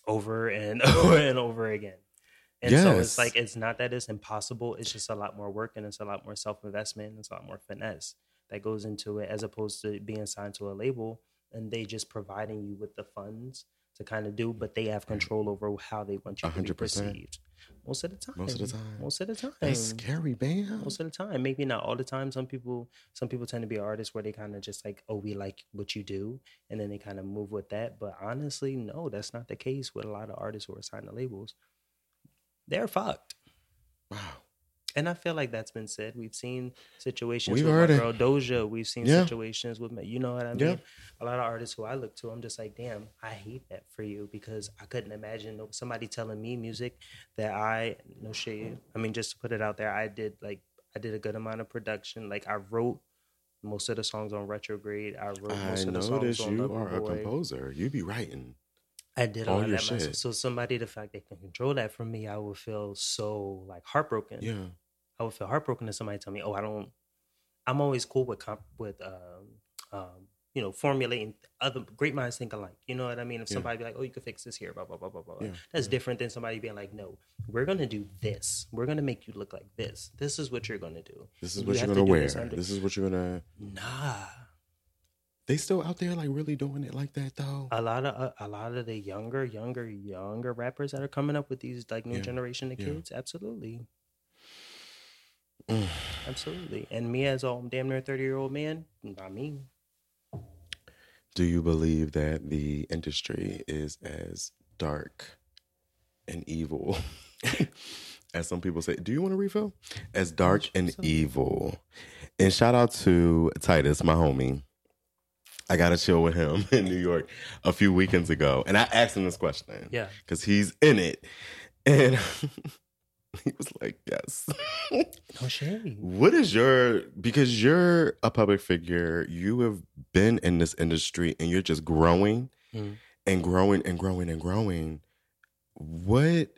Speaker 8: Over and over and over again. And so it's like it's not that it's impossible. It's just a lot more work and it's a lot more self investment. It's a lot more finesse that goes into it as opposed to being signed to a label and they just providing you with the funds to kind of do, but they have mm. control over how they want you to be
Speaker 2: 100%.
Speaker 8: perceived. Most of the time.
Speaker 2: Most of the time.
Speaker 8: Most of the time.
Speaker 2: That's scary, man.
Speaker 8: Most of the time, maybe not all the time. Some people, some people tend to be artists where they kind of just like, oh, we like what you do, and then they kind of move with that. But honestly, no, that's not the case with a lot of artists who are signed to labels. They're fucked.
Speaker 2: Wow.
Speaker 8: And I feel like that's been said. We've seen situations
Speaker 2: We've
Speaker 8: with
Speaker 2: heard
Speaker 8: my girl Doja. We've seen
Speaker 2: Yeah.
Speaker 8: situations with me. You know what I mean?
Speaker 2: Yeah.
Speaker 8: A lot of artists who I look to, I'm just like, damn, I hate that for you because I couldn't imagine somebody telling me music that I no shade. I mean, just to put it out there, I did like I did a good amount of production. Like I wrote most of the songs on Retrograde. I wrote
Speaker 2: I
Speaker 8: most of the songs on
Speaker 2: you are a composer. You be writing.
Speaker 8: I did
Speaker 2: all
Speaker 8: all, that myself. So somebody, the fact they can control that from me, I would feel so like heartbroken.
Speaker 2: Yeah.
Speaker 8: I would feel heartbroken if somebody tell me, "Oh, I don't." I'm always cool with comp- with um, um, you know formulating other great minds think alike. You know what I mean? If
Speaker 2: Yeah.
Speaker 8: somebody be like, "Oh, you could fix this here," blah blah blah blah blah,
Speaker 2: Yeah,
Speaker 8: that's different than somebody being like, "No, we're gonna do this. We're gonna make you look like this. This is what you're gonna do.
Speaker 2: This is
Speaker 8: You
Speaker 2: what you're gonna wear.
Speaker 8: this under-"
Speaker 2: This is what you're gonna.
Speaker 8: Nah,
Speaker 2: They still out there like really doing it like that though.
Speaker 8: a lot of a, a lot of the younger, younger, younger rappers that are coming up with these like new
Speaker 2: Yeah,
Speaker 8: generation of
Speaker 2: yeah.
Speaker 8: kids, absolutely. Absolutely. And me as a damn near 30 year old man, not me.
Speaker 2: Do you believe that the industry is as dark and evil as some people say? Do you want to refill? As dark and evil. And shout out to Titus, my homie. I got to chill with him in New York a few weekends ago. And I asked him this question.
Speaker 8: Yeah.
Speaker 2: Because he's in it. And he was like, yes.
Speaker 8: No shade.
Speaker 2: What is your because you're a public figure, you have been in this industry and you're just growing
Speaker 8: Mm.
Speaker 2: and growing and growing and growing. What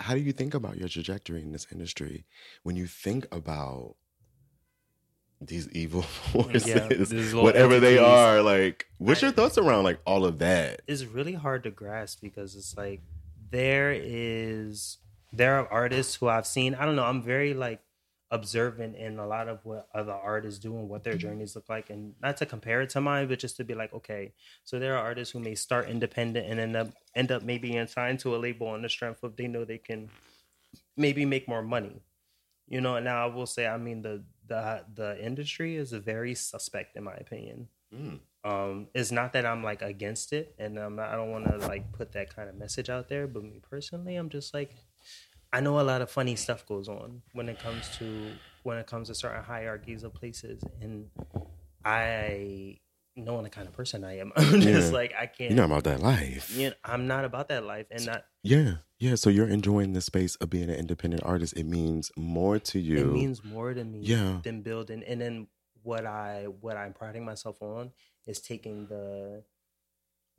Speaker 2: how do you think about your trajectory in this industry when you think about these evil forces,
Speaker 8: Yeah,
Speaker 2: whatever they are? Like, what's your thoughts around like all of that?
Speaker 8: It's really hard to grasp because it's like there is there are artists who I've seen. I don't know. I'm very like observant in a lot of what other artists do and what their journeys look like, and not to compare it to mine, but just to be like, okay, so there are artists who may start independent and end up end up maybe being signed to a label on the strength of they know they can maybe make more money. You know, and now I will say, I mean, the the the industry is very suspect in my opinion.
Speaker 2: Mm.
Speaker 8: Um, it's not that I'm like against it, and I'm not, I don't want to like put that kind of message out there. But me personally, I'm just like, I know a lot of funny stuff goes on when it comes to when it comes to certain hierarchies of places, and I knowing the kind of person I am, I'm just
Speaker 2: Yeah.
Speaker 8: like I can't.
Speaker 2: You're not about that life.
Speaker 8: You know, I'm not about that life, and not.
Speaker 2: Yeah, yeah. So you're enjoying the space of being an independent artist. It means more to you.
Speaker 8: It means more to me
Speaker 2: Yeah.
Speaker 8: than building. And then what I what I'm priding myself on is taking the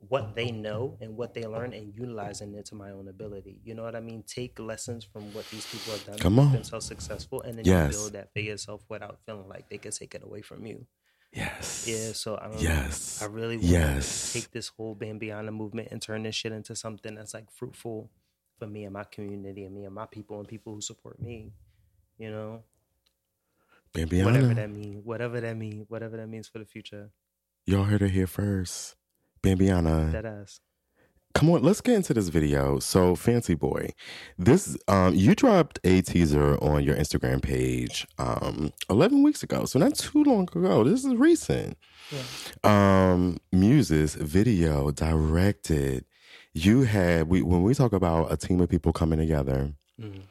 Speaker 8: what they know and what they learn and utilizing it to my own ability. You know what I mean? Take lessons from what these people have done
Speaker 2: Come
Speaker 8: to
Speaker 2: on.
Speaker 8: make themselves successful and then
Speaker 2: Yes.
Speaker 8: you build that for yourself without feeling like they could take it away from you.
Speaker 2: Yes.
Speaker 8: Yeah, so I don't
Speaker 2: Yes.
Speaker 8: know. I really want
Speaker 2: Yes.
Speaker 8: to take this whole Bambihanna movement and turn this shit into something that's like fruitful for me and my community and me and my people and people who support me. You know?
Speaker 2: Bambihanna.
Speaker 8: Whatever that means. Whatever that means. Whatever that means for the future.
Speaker 2: Y'all heard it here first. Bambihanna.
Speaker 8: That ass.
Speaker 2: come on, let's get into this video. So, Fancy Boy, this um, you dropped a teaser on your Instagram page um, 11 weeks ago, so not too long ago. This is recent. Um, Muses video directed. You had we when we talk about a team of people coming together
Speaker 8: Mhm.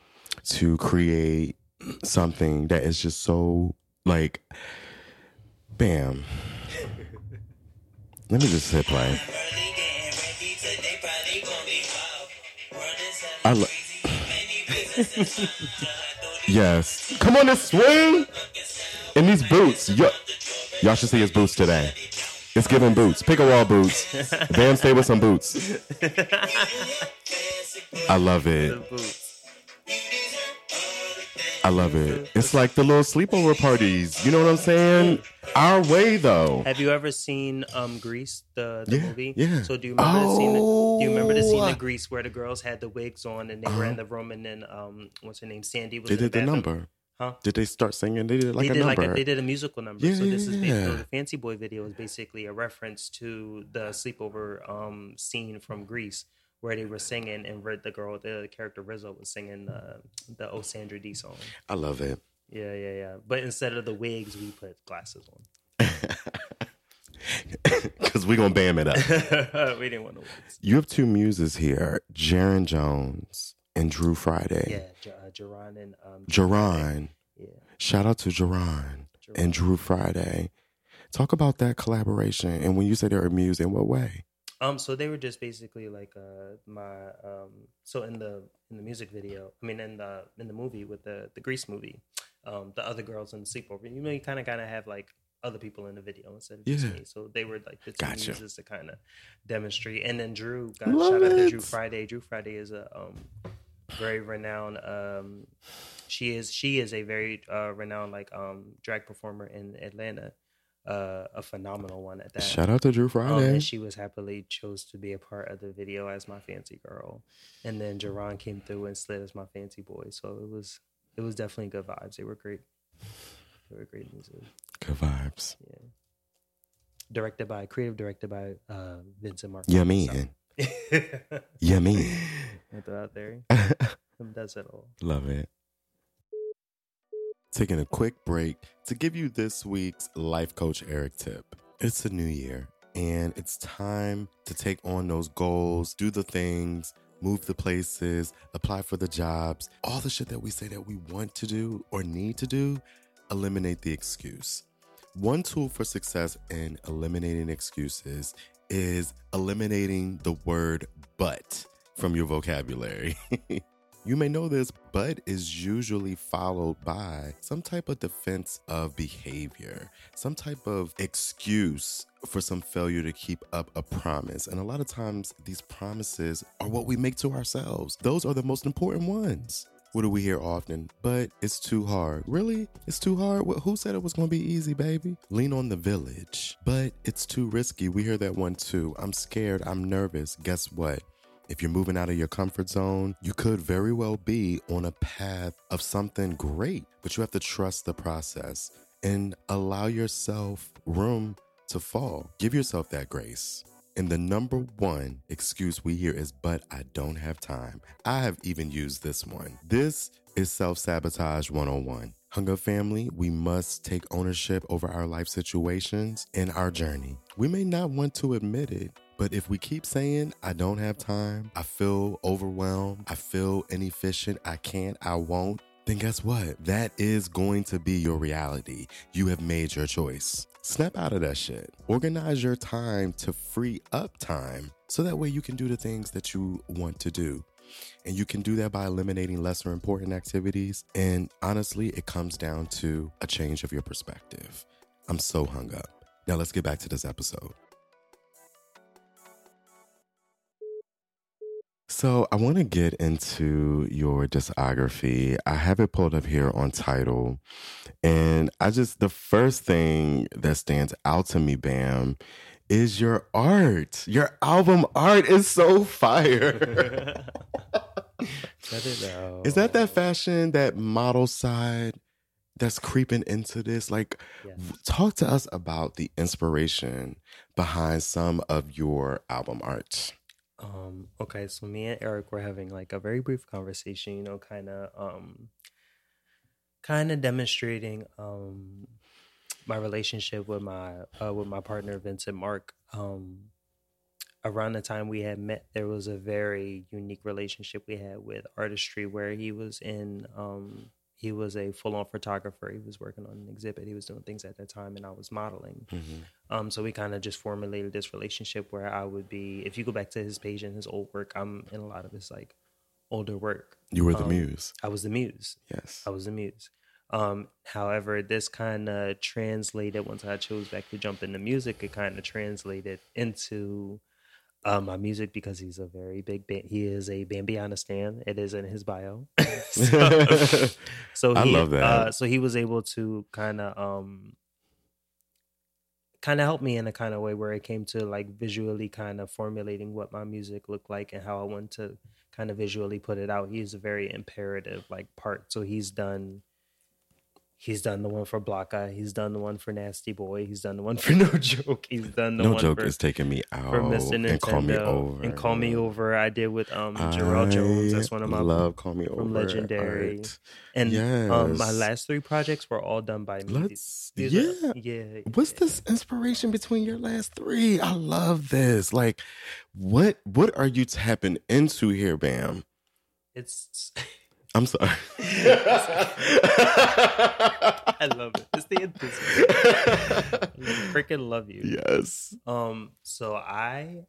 Speaker 2: to create something that is just so like, bam. Let me just hit play. I lo- yes. Come on, this swing in these boots. Yo- y'all should see his boots today. It's giving boots. Pick a wall boots. Bam, stay with some boots. I love it. I love it. It's like the little sleepover parties. You know what I'm saying? Our way though.
Speaker 8: Have you ever seen um Grease the, the
Speaker 2: Yeah,
Speaker 8: movie?
Speaker 2: yeah.
Speaker 8: So do you remember the scene? Do you remember the scene
Speaker 2: Oh.
Speaker 8: in Grease where the girls had the wigs on and they were in the room and then um what's her name Sandy was
Speaker 2: They
Speaker 8: in
Speaker 2: did the
Speaker 8: bathroom?
Speaker 2: number.
Speaker 8: Huh?
Speaker 2: Did they start singing? They did like
Speaker 8: they
Speaker 2: a
Speaker 8: did
Speaker 2: number.
Speaker 8: like a, they did a musical number.
Speaker 2: Yeah,
Speaker 8: so this is basically
Speaker 2: yeah.
Speaker 8: the Fancy Boy video is basically a reference to the sleepover um scene from Grease where they were singing and the girl the character Rizzo was singing uh, the O Sandra Dee song.
Speaker 2: I love it.
Speaker 8: Yeah, yeah, yeah. But instead of the wigs, we put glasses on.
Speaker 2: Because we're gonna bam it up.
Speaker 8: we didn't want to wigs.
Speaker 2: You have two muses here, Jaron Jones and Drew Friday.
Speaker 8: Yeah, uh, Jerron and um,
Speaker 2: Jaron.
Speaker 8: Yeah.
Speaker 2: Shout out to Jaron and Drew Friday. Talk about that collaboration and when you say they're amused, in what way?
Speaker 8: Um, so they were just basically like uh my um so in the in the music video, I mean in the in the movie with the the Grease movie, um the other girls in the sleepover, you know you kind of kind of have like other people in the video instead of just
Speaker 2: Yeah.
Speaker 8: me. So they were like the two
Speaker 2: Gotcha.
Speaker 8: muses to kind of demonstrate. And then Drew got
Speaker 2: Love
Speaker 8: shout out to. Drew Friday. Drew Friday is a um very renowned um she is she is a very uh renowned like um drag performer in Atlanta. Uh, a phenomenal one at that.
Speaker 2: Shout out to Drew
Speaker 8: Um,
Speaker 2: Friday.
Speaker 8: and she was happily chose to be a part of the video as my fancy girl. And then Jerron came through and slid as my fancy boy. So it was it was definitely good vibes. They were great. They were great music.
Speaker 2: Good vibes.
Speaker 8: Yeah. Directed by creative directed by uh Vincent Mark.
Speaker 2: Yeah, mean. Yeah, mean.
Speaker 8: Throw out there. Does it all.
Speaker 2: Love it. Taking a quick break to give you this week's Life Coach Eric tip. It's a new year and it's time to take on those goals, do the things, move the places, apply for the jobs, all the shit that we say that we want to do or need to do, eliminate the excuse. One tool for success in eliminating excuses is eliminating the word but from your vocabulary. you may know this, but is usually followed by some type of defense of behavior, some type of excuse for some failure to keep up a promise. And a lot of times, these promises are what we make to ourselves. Those are the most important ones. What do we hear often? But it's too hard. Really? It's too hard? Wh- Who said it was going to be easy, baby? Lean on the village. But it's too risky. We hear that one too. I'm scared. I'm nervous. Guess what? If you're moving out of your comfort zone, you could very well be on a path of something great, but you have to trust the process and allow yourself room to fall. Give yourself that grace. And the number one excuse we hear is, but I don't have time. I have even used this one. This is self sabotage 101. Hung Up family, we must take ownership over our life situations and our journey. We may not want to admit it, but if we keep saying, I don't have time, I feel overwhelmed, I feel inefficient, I can't, I won't, then guess what? That is going to be your reality. You have made your choice. Snap out of that shit. Organize your time to free up time so that way you can do the things that you want to do. And you can do that by eliminating lesser important activities. And honestly, it comes down to a change of your perspective. I'm so hung up. Now let's get back to this episode. So, I want to get into your discography. I have it pulled up here on Tidal. And I just, the first thing that stands out to me, Bam, is your art. Your album art is so fire.
Speaker 8: Let it know.
Speaker 2: Is that that fashion, that model side that's creeping into this? Like, talk to us about the inspiration behind some of your album art.
Speaker 8: Um, okay, so me and Eric were having like a very brief conversation, you know, kind of um kind of demonstrating um my relationship with my uh, with my partner Vincent Mark. Um around the time we had met, there was a very unique relationship we had with artistry where he was in um he was a full-on photographer. He was working on an exhibit. He was doing things at that time and I was modeling. Um, so we kind of just formulated this relationship where I would be, if you go back to his page and his old work, I'm in a lot of his like older work.
Speaker 2: You were the
Speaker 8: Um,
Speaker 2: muse.
Speaker 8: I was the muse.
Speaker 2: Yes.
Speaker 8: I was the muse. Um, however, this kind of translated once I chose back to jump into music. It kind of translated into uh, my music because he's a very big. Ba- he is a Bambihanna stan. It is in his bio. so, so
Speaker 2: I love that.
Speaker 8: Uh, so he was able to kind of um, kind of help me in a kind of way where it came to like visually kind of formulating what my music looked like and how I wanted to kind of visually put it out. He's a very imperative like part. So he's done he's done the one for Blocka, he's done the one for Nasty Boy, he's done the one for No Joke, he's done the
Speaker 2: No
Speaker 8: one
Speaker 2: joke
Speaker 8: for,
Speaker 2: is taking me out
Speaker 8: for Mr. Nintendo
Speaker 2: and call me over.
Speaker 8: and Call Me Over. I did with um Jarrell Jones. That's one of my
Speaker 2: love Call Me
Speaker 8: from
Speaker 2: Over
Speaker 8: Legendary.
Speaker 2: art.
Speaker 8: And um, my last three projects were all done by me.
Speaker 2: Let's
Speaker 8: These
Speaker 2: yeah.
Speaker 8: are- yeah.
Speaker 2: What's this inspiration between your last three? I love this. Like, what what are you tapping into here, Bam?
Speaker 8: It's
Speaker 2: I'm sorry.
Speaker 8: I love it. It's the enthusiasm. I freaking love you.
Speaker 2: Yes.
Speaker 8: Um. So I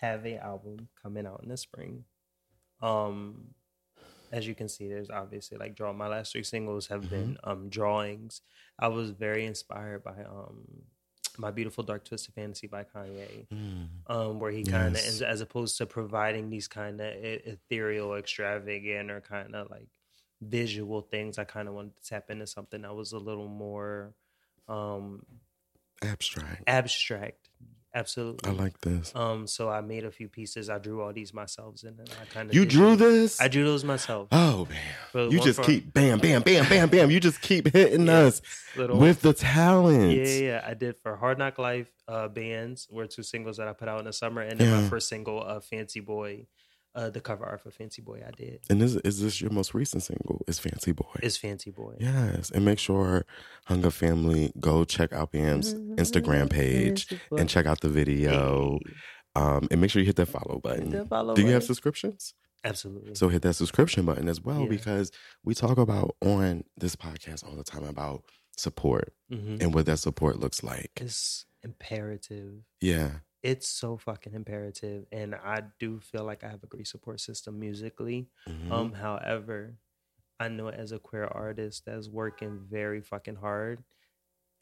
Speaker 8: have a album coming out in the spring. Um, as you can see, there's obviously like draw. My last three singles have been um drawings. I was very inspired by um my beautiful dark twisted fantasy by Kanye. Um, where he kind of,
Speaker 2: Yes.
Speaker 8: as opposed to providing these kind of ethereal, extravagant, or kind of like visual things, I kind of wanted to tap into something that was a little more um
Speaker 2: Abstract.
Speaker 8: abstract. Absolutely.
Speaker 2: I like this.
Speaker 8: Um, so I made a few pieces. I drew all these myself, and then I kind of
Speaker 2: You drew this?
Speaker 8: I drew those myself.
Speaker 2: Oh man. You just keep bam, bam, bam, bam, bam. You just keep hitting
Speaker 8: Yeah,
Speaker 2: us
Speaker 8: little-
Speaker 2: with the talent.
Speaker 8: Yeah, yeah, yeah. I did for Hard Knock Life uh, bands were two singles that I put out in the summer, and then my first single, uh, Fancy Boy, uh, the cover art for Fancy Boy, I did.
Speaker 2: And is is this your most recent single? Is Fancy Boy.
Speaker 8: Is Fancy Boy.
Speaker 2: Yes, and make sure Hung Up Family go check out Bam's Instagram page and check out the video. Um, and make sure you hit that follow button.
Speaker 8: that follow
Speaker 2: Do you have subscriptions?
Speaker 8: Absolutely.
Speaker 2: So hit that subscription button as well
Speaker 8: Yeah.
Speaker 2: because we talk about on this podcast all the time about support
Speaker 8: Mhm.
Speaker 2: and what that support looks like.
Speaker 8: It's imperative.
Speaker 2: Yeah.
Speaker 8: It's so fucking imperative, and I do feel like I have a great support system musically.
Speaker 2: Mhm.
Speaker 8: Um, however, I know as a queer artist that's working very fucking hard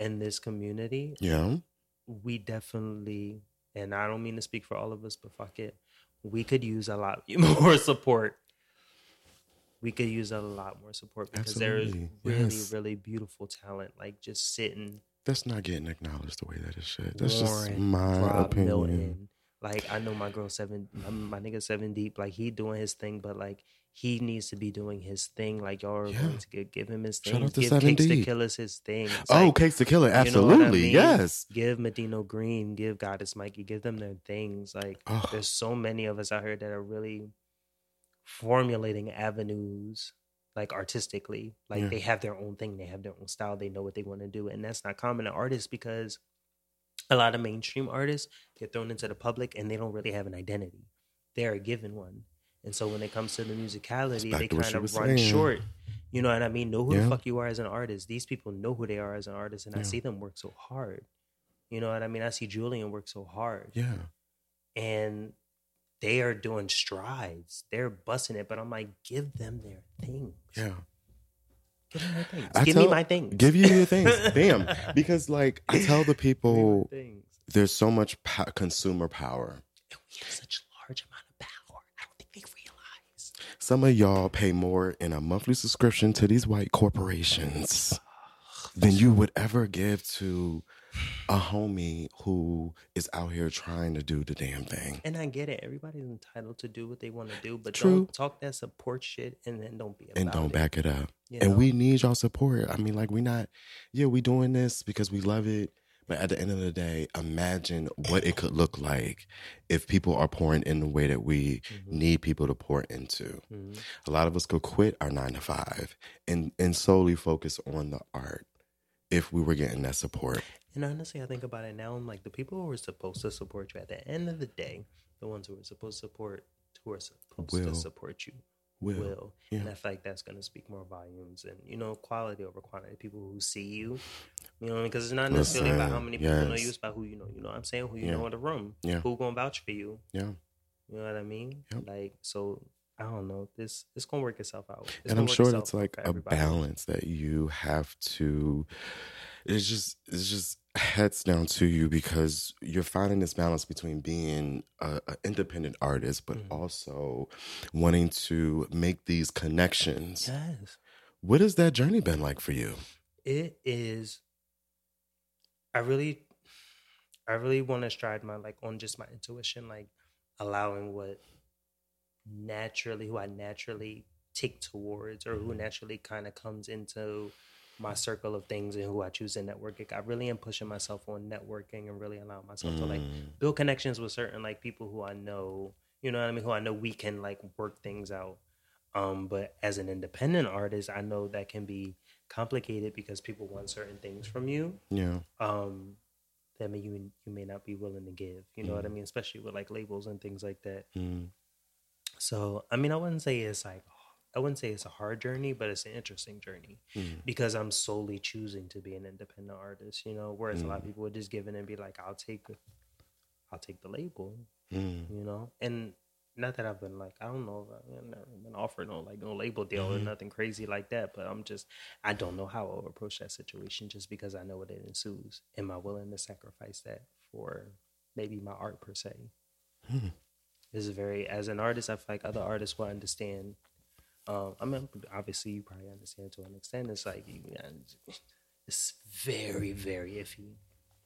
Speaker 8: in this community,
Speaker 2: Yeah.
Speaker 8: we definitely, and I don't mean to speak for all of us, but fuck it, we could use a lot more support. We could use a lot more support because there is really,
Speaker 2: Yes.
Speaker 8: really beautiful talent, like just sitting.
Speaker 2: That's not getting acknowledged the way that it should. That's just my
Speaker 8: Rob
Speaker 2: opinion.
Speaker 8: Milton. Like I know my girl seven, um, my, my nigga seven deep. Like he doing his thing, but like he needs to be doing his thing. Like y'all are
Speaker 2: Yeah.
Speaker 8: going to give, give him his thing.
Speaker 2: Shout out to
Speaker 8: give
Speaker 2: 7
Speaker 8: Cakes the
Speaker 2: Deep.
Speaker 8: Killers his thing. It's
Speaker 2: Oh,
Speaker 8: like,
Speaker 2: Cakes the Killer,
Speaker 8: you know I
Speaker 2: absolutely,
Speaker 8: mean?
Speaker 2: yes.
Speaker 8: Give Medino Green, give Goddess Mikey, give them their things. Like
Speaker 2: Ugh.
Speaker 8: there's so many of us out here that are really formulating avenues like artistically like
Speaker 2: Yeah.
Speaker 8: they have their own thing they have their own style they know what they want to do and that's not common to artists because a lot of mainstream artists get thrown into the public and they don't really have an identity. They're a given one. And so when it comes to the musicality they kind of run
Speaker 2: saying.
Speaker 8: short. You know what i mean? Know who
Speaker 2: Yeah.
Speaker 8: the fuck you are as an artist. These people know who they are as an artist and i see them work so hard. You know what i mean? I see julian work so hard.
Speaker 2: Yeah.
Speaker 8: and they are doing strides. They're busting it, but I'm like, give them their things.
Speaker 2: Yeah.
Speaker 8: Give them their things.
Speaker 2: I
Speaker 8: give me my things.
Speaker 2: Give you your things. Damn. Because like I tell the people there's so much po- consumer power.
Speaker 8: And we have such large amount of power. I don't think they realize.
Speaker 2: Some of y'all pay more in a monthly subscription to these white corporations than you would ever give to a homie who is out here trying to do the damn thing.
Speaker 8: And I get it. Everybody's entitled to do what they want to do, but
Speaker 2: True.
Speaker 8: don't talk that support shit and then don't be about
Speaker 2: and don't
Speaker 8: it.
Speaker 2: back it up.
Speaker 8: You
Speaker 2: and
Speaker 8: know?
Speaker 2: we need y'all support. I mean, like we're not, yeah, we doing this because we love it, But at the end of the day, imagine what it could look like if people are pouring in the way that we mm-hmm. need people to pour into. Mm-hmm. A lot of us could quit our nine to five and, and solely focus on the art if we were getting that support.
Speaker 8: And honestly, I think about it now. I'm like the people who are supposed to support you at the end of the day, the ones who are supposed to support, who are supposed
Speaker 2: Will.
Speaker 8: to support you,
Speaker 2: Will. Yeah.
Speaker 8: And I feel like that's going to speak more volumes and you know quality over quantity. People who see you, you know, because it's not necessarily about how
Speaker 2: Listen,
Speaker 8: many people know you.
Speaker 2: yes.
Speaker 8: It's about who you know. You know what I'm saying? Who you
Speaker 2: Yeah.
Speaker 8: know in the room.
Speaker 2: Yeah.
Speaker 8: Who gonna vouch for you?
Speaker 2: Yeah.
Speaker 8: You know what I mean? Like so. I don't know. This it's gonna work itself out. It's
Speaker 2: and I'm sure that's like a balance that you have to it's just it's just heads down to you because you're finding this balance between being a, a independent artist but
Speaker 8: Mm-hmm.
Speaker 2: also wanting to make these connections
Speaker 8: Yes.
Speaker 2: what has that journey been like for you
Speaker 8: it is i really i really want to stride my like on just my intuition like allowing what naturally who i naturally take towards or who naturally kind of comes into my circle of things and who i choose to network. I really am pushing myself on networking and really allowing myself to like
Speaker 2: Mm.
Speaker 8: build connections with certain like people who i know you know what i mean who i know we can like work things out. Um but as an independent artist i know that can be complicated because people want certain things from you.
Speaker 2: Yeah.
Speaker 8: Um that may you you may not be willing to give you know what i mean especially with like labels and things like that.
Speaker 2: Mm.
Speaker 8: so i mean i wouldn't say it's like i wouldn't say it's a hard journey but it's an interesting journey
Speaker 2: Mm.
Speaker 8: because i'm solely choosing to be an independent artist you know whereas a lot of
Speaker 2: Mm.
Speaker 8: people would just give in and be like i'll take i'll take the label
Speaker 2: Mm.
Speaker 8: you know and not that i've been like i don't know if i've never been offered no like no label deal or
Speaker 2: Mhm.
Speaker 8: nothing crazy like that but i'm just i don't know how i'll approach that situation just because i know what it ensues am i willing to sacrifice that for maybe my art per se
Speaker 2: Hmm.
Speaker 8: this is very as an artist i feel like other artists will understand um i mean obviously you probably understand to an extent it's like you it's very very iffy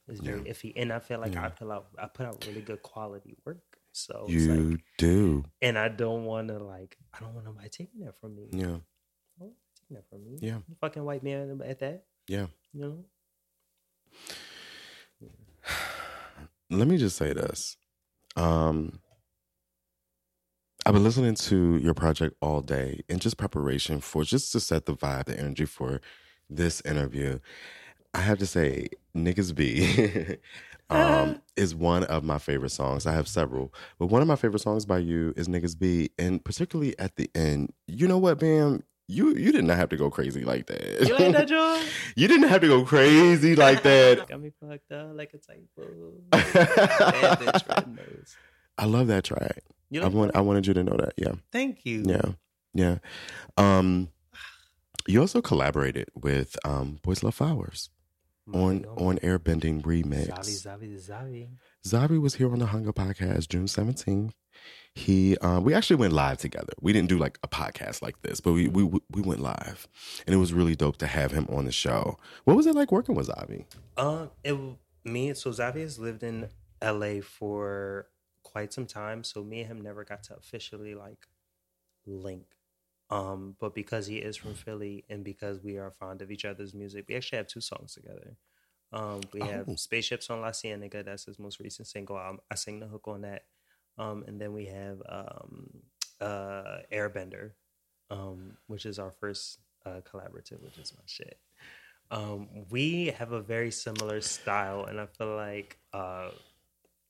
Speaker 8: it's very
Speaker 2: Yeah.
Speaker 8: iffy and i feel like i put out i put out really good quality work so it's like
Speaker 2: you do
Speaker 8: and I don't want to like I don't want nobody taking that from me.
Speaker 2: yeah
Speaker 8: taking that from me.
Speaker 2: Yeah.
Speaker 8: You fucking white man at that.
Speaker 2: yeah
Speaker 8: You know.
Speaker 2: let me just say this. Um, I've been listening to your project all day in just preparation for just to set the vibe, the energy for this interview. I have to say, Niggas B um, is one of my favorite songs. I have several, but one of my favorite songs by you is Niggas B, and particularly at the end. You know what, Bam? You you did not have to go crazy like that.
Speaker 8: You like that, John?
Speaker 2: you didn't have to go crazy like that.
Speaker 8: Got me fucked up like a typo. Bad bitch, red nose.
Speaker 2: I love that track.
Speaker 8: You
Speaker 2: I want? I wanted you to know that. Yeah.
Speaker 8: Thank you.
Speaker 2: Yeah. Yeah. Um you also collaborated with um Boys Love Flowers on on Airbending Remix.
Speaker 8: Zavi, Zavi, Zavi.
Speaker 2: Zavi was here on the Hung Up Podcast June 17th. He um we actually went live together. We didn't do like a podcast like this, but we we we went live. And it was really dope to have him on the show. What was it like working with Zavi?
Speaker 8: Um, it me so Zavi has lived in LA for quite some time, so me and him never got to officially like link. Um, but because he is from Philly and because we are fond of each other's music, we actually have two songs together. Um, we have
Speaker 2: Oh.
Speaker 8: Spaceships on La Cienega, that's his most recent single. Um, I sing the hook on that. Um, and then we have um, uh, Airbender, um, which is our first uh, collaborative, which is my shit. Um, we have a very similar style, and I feel like uh,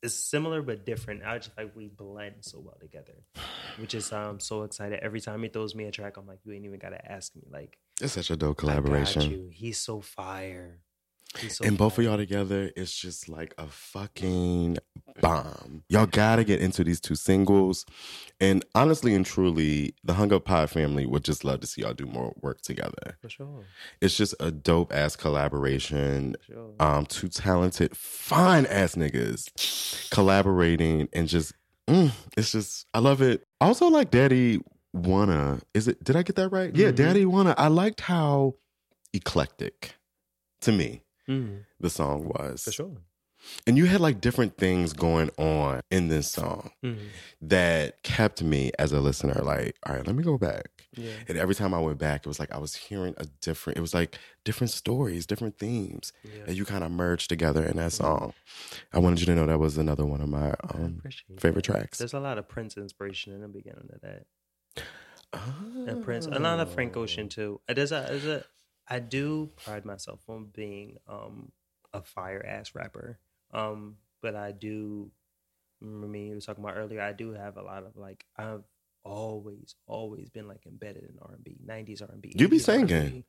Speaker 8: it's similar but different. I just like we blend so well together, which is I'm so excited. Every time he throws me a track, I'm like, you ain't even gotta ask me. Like,
Speaker 2: It's such a dope
Speaker 8: I got
Speaker 2: collaboration.
Speaker 8: you. He's so fire. So
Speaker 2: and both of y'all together, it's just like a fucking bomb. Y'all gotta get into these two singles. And honestly and truly, the Hung Up Pod family would just love to see y'all do more work together.
Speaker 8: for sure.
Speaker 2: It's just a dope ass collaboration.
Speaker 8: Sure.
Speaker 2: Um, two talented, fine ass niggas collaborating and just mm, it's just I love it. I also like Daddy Wanna. Is it did I get that right? Yeah,
Speaker 8: Mhm.
Speaker 2: Daddy Wanna. I liked how eclectic to me
Speaker 8: Mhm.
Speaker 2: the song was.
Speaker 8: For sure.
Speaker 2: And you had like different things going on in this song
Speaker 8: Mhm.
Speaker 2: that kept me as a listener like, all right, let me go back.
Speaker 8: Yeah.
Speaker 2: And every time I went back, it was like I was hearing a different, it was like different stories, different themes
Speaker 8: Yeah.
Speaker 2: that you kind of merged together in that song. I wanted you to know that was another one of my um, favorite
Speaker 8: that.
Speaker 2: tracks.
Speaker 8: There's a lot of Prince inspiration in the beginning of that.
Speaker 2: Oh.
Speaker 8: And Prince, a lot of Frank Ocean too. Uh, There's a, there's a, I do pride myself on being um, a fire ass rapper. Um, but I do, remember me you were talking about earlier. I do have a lot of like I've always always been like embedded in R and B, nineties R and B.
Speaker 2: You be singing.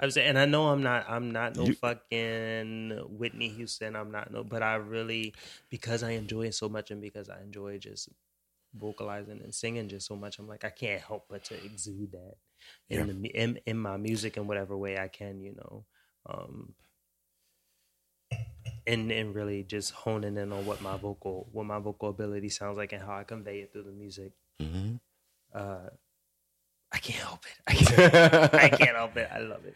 Speaker 8: I was, saying and I know I'm not. I'm not no
Speaker 2: You-
Speaker 8: fucking Whitney Houston. I'm not no. But I really, because I enjoy it so much, and because I enjoy just vocalizing and singing just so much, I'm like I can't help but to exude that in
Speaker 2: Yeah.
Speaker 8: the in, in my music in whatever way I can. You know. Um, and and really just honing in on what my vocal what my vocal ability sounds like and how I convey it through the music.
Speaker 2: Mhm.
Speaker 8: Uh, I can't help it. I can't, I can't help it. I love it.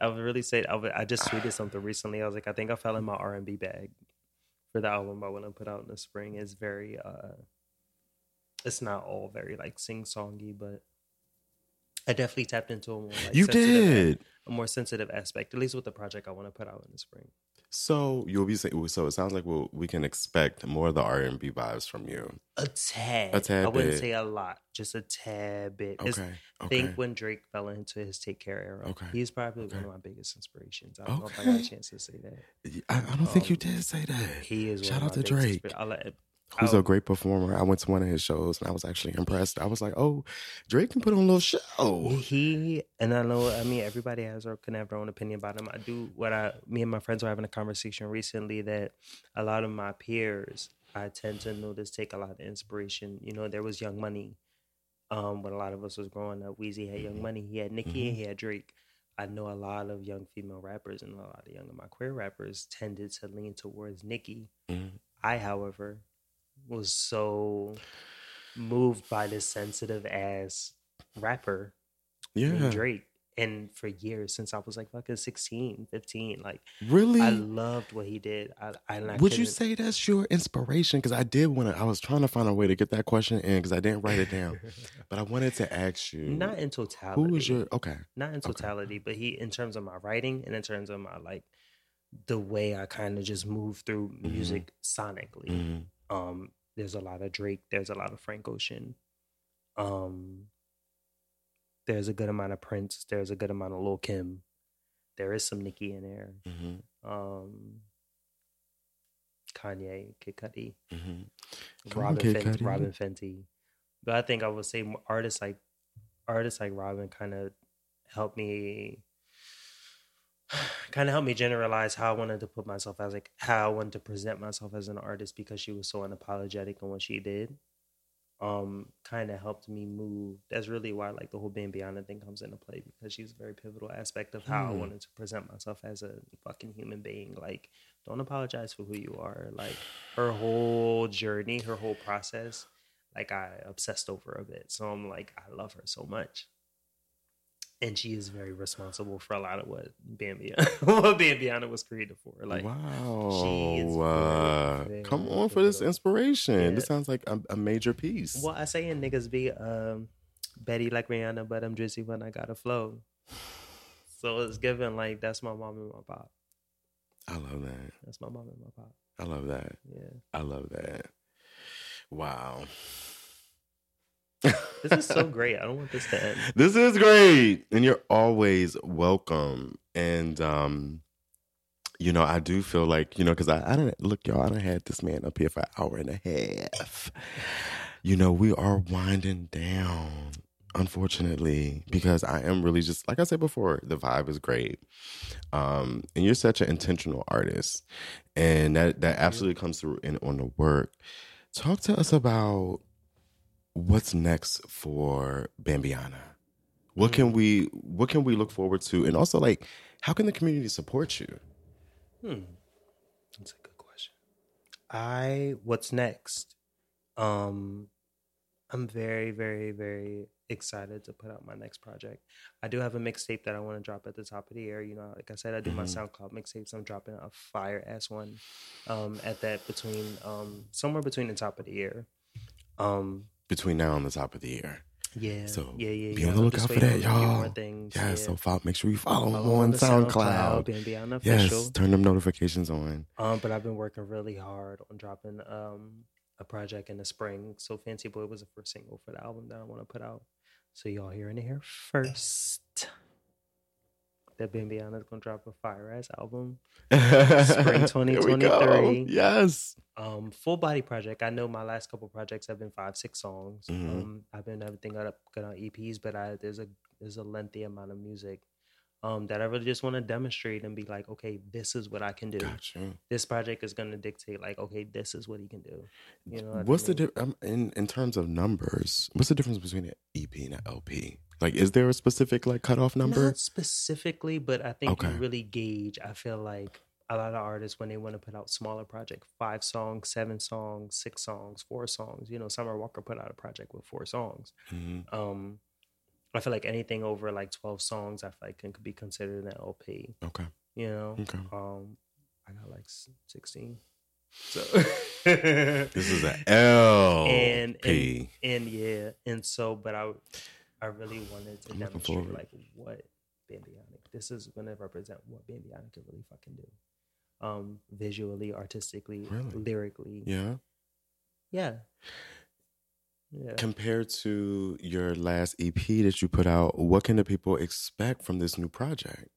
Speaker 8: I would really say I, would, I just tweeted something recently. I was like, I think I fell in my R and B bag for the album I want to put out in the spring. It's very, uh, it's not all very like sing songy, but I definitely tapped into a more like,
Speaker 2: You
Speaker 8: sensitive-
Speaker 2: did.
Speaker 8: a more sensitive aspect, at least with the project I want to put out in the spring.
Speaker 2: So you'll be saying. So it sounds like we'll, we can expect more of the R and B vibes from you.
Speaker 8: A tad.
Speaker 2: A tad
Speaker 8: I wouldn't
Speaker 2: bit.
Speaker 8: say a lot, just a tad bit. It's-
Speaker 2: Okay,
Speaker 8: Think when Drake fell into his Take Care era.
Speaker 2: Okay,
Speaker 8: He's probably one of my biggest inspirations. I don't know if I got a chance to say that.
Speaker 2: I, I don't think you
Speaker 8: Um,
Speaker 2: did say that.
Speaker 8: He is.
Speaker 2: Shout
Speaker 8: one
Speaker 2: out to Drake.
Speaker 8: I'll let,
Speaker 2: Who's
Speaker 8: I'll-
Speaker 2: a great performer. I went to one of his shows and I was actually impressed. I was like, oh, Drake can put on a little show.
Speaker 8: He and I know. I mean, everybody has or can have their own opinion about him. I do. What I, me and my friends were having a conversation recently that a lot of my peers, I tend to notice take a lot of inspiration. You know, there was Young Money, um, when a lot of us was growing up. Weezy had Young Money. He had Nicki and he had Drake. I know a lot of young female rappers and a lot of young of my queer rappers tended to lean towards Nicki.
Speaker 2: Mhm.
Speaker 8: I, however, was so moved by this sensitive ass rapper
Speaker 2: Yeah.
Speaker 8: Drake. And for years, since I was like fucking 16, 15, like
Speaker 2: Really?
Speaker 8: I loved what he did. I, I, I
Speaker 2: Would you say that's your inspiration? Because I did want to. I was trying to find a way to get that question in because I didn't write it down. but I wanted to ask you.
Speaker 8: not in totality?
Speaker 2: Who was your okay?
Speaker 8: Not in totality, but he in terms of my writing and in terms of my like the way I kind of just move through
Speaker 2: Mm-hmm.
Speaker 8: music sonically.
Speaker 2: Mhm.
Speaker 8: Um, there's a lot of Drake. There's a lot of Frank Ocean. Um, there's a good amount of Prince. There's a good amount of Lil Kim. There is some Nicki in there.
Speaker 2: Mhm.
Speaker 8: Um, Kanye, Kid Cudi,
Speaker 2: Mhm.
Speaker 8: Robyn,
Speaker 2: Kid
Speaker 8: Fenty,
Speaker 2: Cudi.
Speaker 8: Robyn Fenty. But I think I would say artists like artists like Robyn kind of helped me kind of helped me generalize how I wanted to put myself as like how I wanted to present myself as an artist because she was so unapologetic in what she did. Um, kind of helped me move. That's really why like the whole Bambihanna thing comes into play because she's a very pivotal aspect of how I
Speaker 2: Hmm.
Speaker 8: wanted to present myself as a fucking human being. Like, don't apologize for who you are. Like her whole journey, her whole process, like I obsessed over a bit. So I'm like, I love her so much. And she is very responsible for a lot of what Bambihanna, what Bambihanna was created for. Like,
Speaker 2: wow.
Speaker 8: she is
Speaker 2: uh, come on for this inspiration.
Speaker 8: Yeah.
Speaker 2: This sounds like a, a major piece.
Speaker 8: Well, I say in niggas be um, Betty like Rihanna, but I'm drizzy when I got a flow. So it's given like that's my mom and my pop.
Speaker 2: I love that.
Speaker 8: That's my mom and my pop.
Speaker 2: I love that.
Speaker 8: Yeah.
Speaker 2: I love that. Wow.
Speaker 8: This is so great. I don't want this to end.
Speaker 2: This is great. And you're always welcome. And um, you know, I do feel like, you know, because I, I don't look, y'all, I done had this man up here for an hour and a half. You know, we are winding down, unfortunately, because I am really just like I said before, the vibe is great. Um, and you're such an intentional artist. And that that absolutely comes through in on the work. Talk to us about what's next for Bambihanna? What can we what can we look forward to? And also like how can the community support you?
Speaker 8: Hmm. That's a good question. I what's next? Um I'm very, very, very excited to put out my next project. I do have a mixtape that I want to drop at the top of the year. You know, like I said, I do my
Speaker 2: Mhm.
Speaker 8: SoundCloud mixtapes. I'm dropping a fire ass one um, at that between um, somewhere between the top of the year. Um,
Speaker 2: Between now and the top of the year.
Speaker 8: yeah,
Speaker 2: So
Speaker 8: yeah, yeah.
Speaker 2: be
Speaker 8: yeah.
Speaker 2: on the lookout for that,
Speaker 8: on a few
Speaker 2: y'all.
Speaker 8: things,
Speaker 2: yeah,
Speaker 8: yeah.
Speaker 2: so follow, make sure you follow,
Speaker 8: Follow
Speaker 2: on
Speaker 8: on
Speaker 2: SoundCloud.
Speaker 8: SoundCloud, Bambi on
Speaker 2: yes, turn them notifications on.
Speaker 8: Um, but I've been working really hard on dropping um a project in the spring. So Fancy Boy was the first single for the album that I want to put out. So y'all hearing it here first. That Bambihanna's gonna drop a fire ass album. Spring
Speaker 2: Here
Speaker 8: 2023.
Speaker 2: Yes.
Speaker 8: Um, full body project. I know my last couple projects have been five, six songs.
Speaker 2: Mhm.
Speaker 8: Um, I've been everything got up good on EPs, but I there's a there's a lengthy amount of music. Um, that I really just want to demonstrate and be like, okay, this is what I can do.
Speaker 2: Gotcha.
Speaker 8: This project is going to dictate, like, okay, this is what he can do. You know, what I
Speaker 2: What's the
Speaker 8: mean?
Speaker 2: di- um, in in terms of numbers? What's the difference between an EP and an LP? Like, is there a specific like cutoff number?
Speaker 8: Not specifically, but I think
Speaker 2: Okay.
Speaker 8: you really gauge. I feel like a lot of artists when they want to put out smaller projects, five songs, seven songs, six songs, four songs. You know, Summer Walker put out a project with four songs.
Speaker 2: Mhm.
Speaker 8: Um, I feel like anything over like twelve songs, I feel like can could be considered an LP.
Speaker 2: Okay.
Speaker 8: You know,
Speaker 2: Okay.
Speaker 8: um, I got like sixteen. So
Speaker 2: This is a L
Speaker 8: and, and and yeah, and so, but I, I really wanted to
Speaker 2: I'm
Speaker 8: demonstrate like what Bambihanna. This is going to represent what Bambihanna can really fucking do, um, visually, artistically,
Speaker 2: Really?
Speaker 8: lyrically.
Speaker 2: Yeah.
Speaker 8: yeah, yeah.
Speaker 2: Compared to your last EP that you put out, what can the people expect from this new project?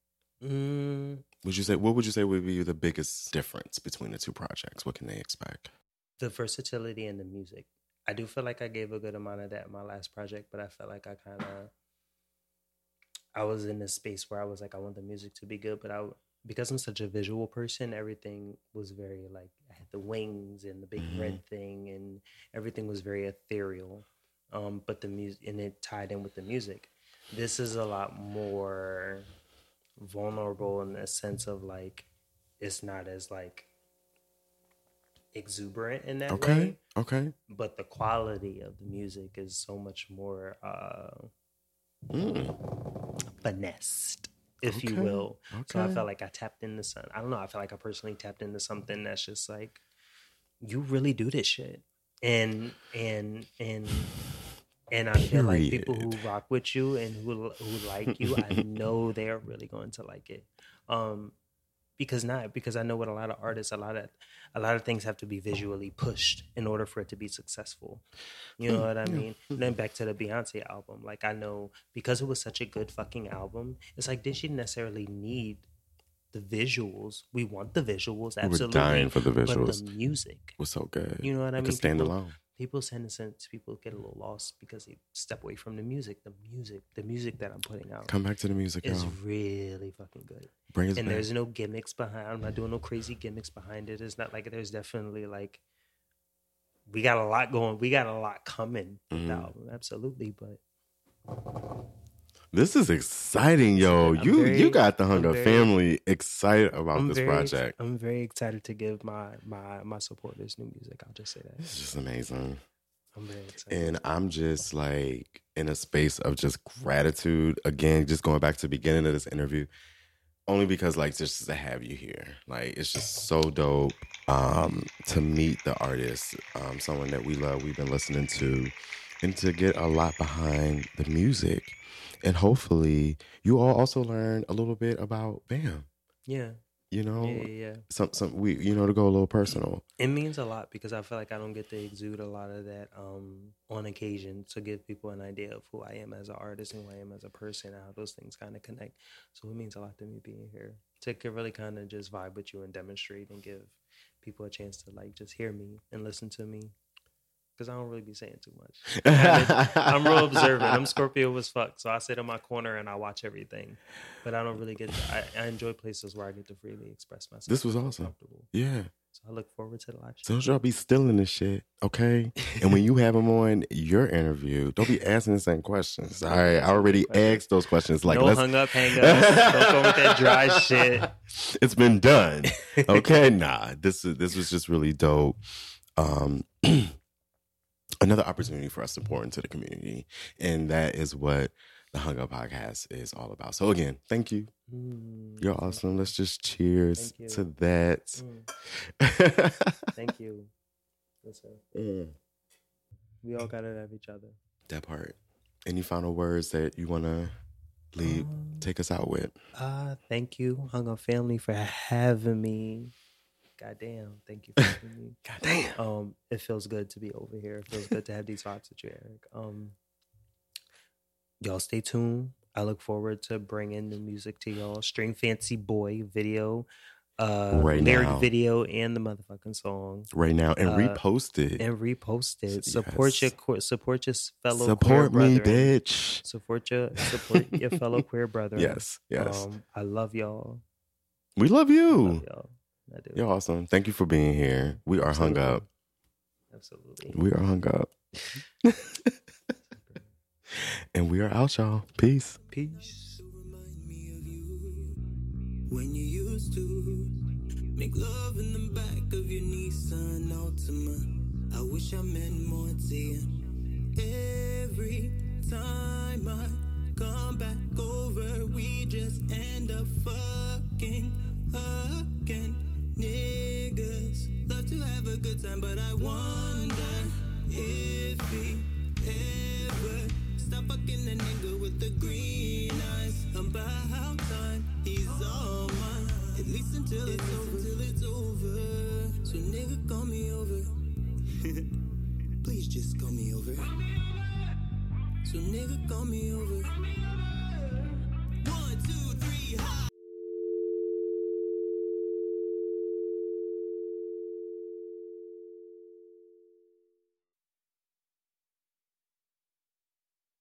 Speaker 8: Mm,
Speaker 2: Would you say what would you say would be the biggest difference between the two projects? What can they expect?
Speaker 8: the versatility in the music. I do feel like I gave a good amount of that in my last project, but I felt like I kind of I was in this space where I was like I want the music to be good, but I because I'm such a visual person, everything was very like I had the wings and the big
Speaker 2: Mhm.
Speaker 8: red thing and everything was very ethereal. Um, but the music and it tied in with the music. This is a lot more vulnerable in the sense of like it's not as like exuberant in that
Speaker 2: Okay.
Speaker 8: way
Speaker 2: Okay.
Speaker 8: but the quality of the music is so much more uh
Speaker 2: Mm.
Speaker 8: finessed if you
Speaker 2: Okay,
Speaker 8: will. So i felt like i tapped into some i don't know i feel like i personally tapped into something that's just like you really do this shit. And and and and I feel like people who rock with you and who who like you, I know they're really going to like it. Um, because not because I know what a lot of artists, a lot of a lot of things have to be visually pushed in order for it to be successful. You know
Speaker 2: Mm,
Speaker 8: what I mean? Then back to the Beyonce album, like I know because it was such a good fucking album. It's like did she necessarily need the visuals? We want the visuals,
Speaker 2: We were
Speaker 8: absolutely.
Speaker 2: dying for the visuals But
Speaker 8: the music
Speaker 2: Was so good.
Speaker 8: You know what I
Speaker 2: It
Speaker 8: mean?
Speaker 2: could stand alone.
Speaker 8: People in a sense, people get a little lost because they step away from the music. The music, the music that I'm putting out.
Speaker 2: Come back to the music,
Speaker 8: is
Speaker 2: y'all.
Speaker 8: really fucking good.
Speaker 2: Bring us
Speaker 8: and
Speaker 2: back.
Speaker 8: there's no gimmicks behind. I'm not doing no crazy gimmicks behind it. It's not like there's definitely like we got a lot going. We got a lot coming with the
Speaker 2: Mhm.
Speaker 8: album, absolutely. But
Speaker 2: This is exciting, yo.
Speaker 8: I'm
Speaker 2: you
Speaker 8: very-
Speaker 2: you got the
Speaker 8: Hung
Speaker 2: Up
Speaker 8: very-
Speaker 2: family excited about
Speaker 8: I'm
Speaker 2: this
Speaker 8: very,
Speaker 2: project.
Speaker 8: I'm very excited to give my my my supporters new music. I'll just say that.
Speaker 2: It's just amazing.
Speaker 8: I'm very excited.
Speaker 2: And I'm just like in a space of just gratitude. Again, just going back to the beginning of this interview, only because like just to have you here, like it's just so dope um, to meet the artist, um, someone that we love, we've been listening to, and to get a lot behind the music. And hopefully, you all also learn a little bit about Bam.
Speaker 8: Yeah.
Speaker 2: You know,
Speaker 8: Yeah, yeah, yeah.
Speaker 2: some some we you know to go a little personal.
Speaker 8: It means a lot because I feel like I don't get to exude a lot of that um, on occasion to give people an idea of who I am as an artist and who I am as a person and how those things kind of connect. So it means a lot to me being here to really kind of just vibe with you and demonstrate and give people a chance to like just hear me and listen to me. Because I don't really be saying too much. I'm real observant. I'm Scorpio as fuck. So I sit in my corner and I watch everything. But I don't really get to, I, I enjoy places where I get to freely express myself.
Speaker 2: This was awesome. Yeah.
Speaker 8: So I look forward to the live
Speaker 2: So don't y'all be stealing this shit, okay? and when you have them on your interview, don't be asking the same questions. All right, I already asked those questions. Like,
Speaker 8: no
Speaker 2: let's
Speaker 8: hung up, hang up. Don't go with that dry shit.
Speaker 2: It's been done. Okay, nah. This this was just really dope. Um, another opportunity for us to pour into the community. And that is what the Hung Up podcast is all about. So again, thank you.
Speaker 8: Mm,
Speaker 2: You're awesome. Let's just cheers to that.
Speaker 8: Mm. Thank you. Listen,
Speaker 2: Mm.
Speaker 8: we all got to have each other.
Speaker 2: That part. Any final words that you want to leave,
Speaker 8: Um,
Speaker 2: take us out with?
Speaker 8: Uh, thank you, Hung Up Family, for having me. Goddamn, thank you for having me.
Speaker 2: Goddamn.
Speaker 8: Um, it feels good to be over here. It feels good to have these talks with you, Eric. Um, y'all stay tuned. I look forward to bringing the music to y'all. String Fancy Boy video, uh,
Speaker 2: Right
Speaker 8: lyric
Speaker 2: now.
Speaker 8: video, and the motherfucking song.
Speaker 2: Right now and
Speaker 8: Uh,
Speaker 2: repost it.
Speaker 8: and repost it. Support your support your fellow
Speaker 2: Support me,
Speaker 8: brethren.
Speaker 2: bitch.
Speaker 8: Support your support your fellow queer brother.
Speaker 2: Yes, yes.
Speaker 8: Um, I love y'all.
Speaker 2: We love you.
Speaker 8: Love y'all. I do.
Speaker 2: You're awesome. Thank you for being here. We are hung up.
Speaker 8: Absolutely.
Speaker 2: We are hung up. and we are out, y'all. Peace.
Speaker 8: Peace.
Speaker 7: When you used to make love in the back of your Nissan Altima. I wish I meant more to you. Every time I come back over, we just end up fucking again. Niggas love to have a good time, but I wonder if he ever stop fucking the nigga with the green eyes. About time he's all mine, at least until it's over. Till it's over. So nigga, call me over. Please just call me over. So nigga, call me over. One, two, three, high.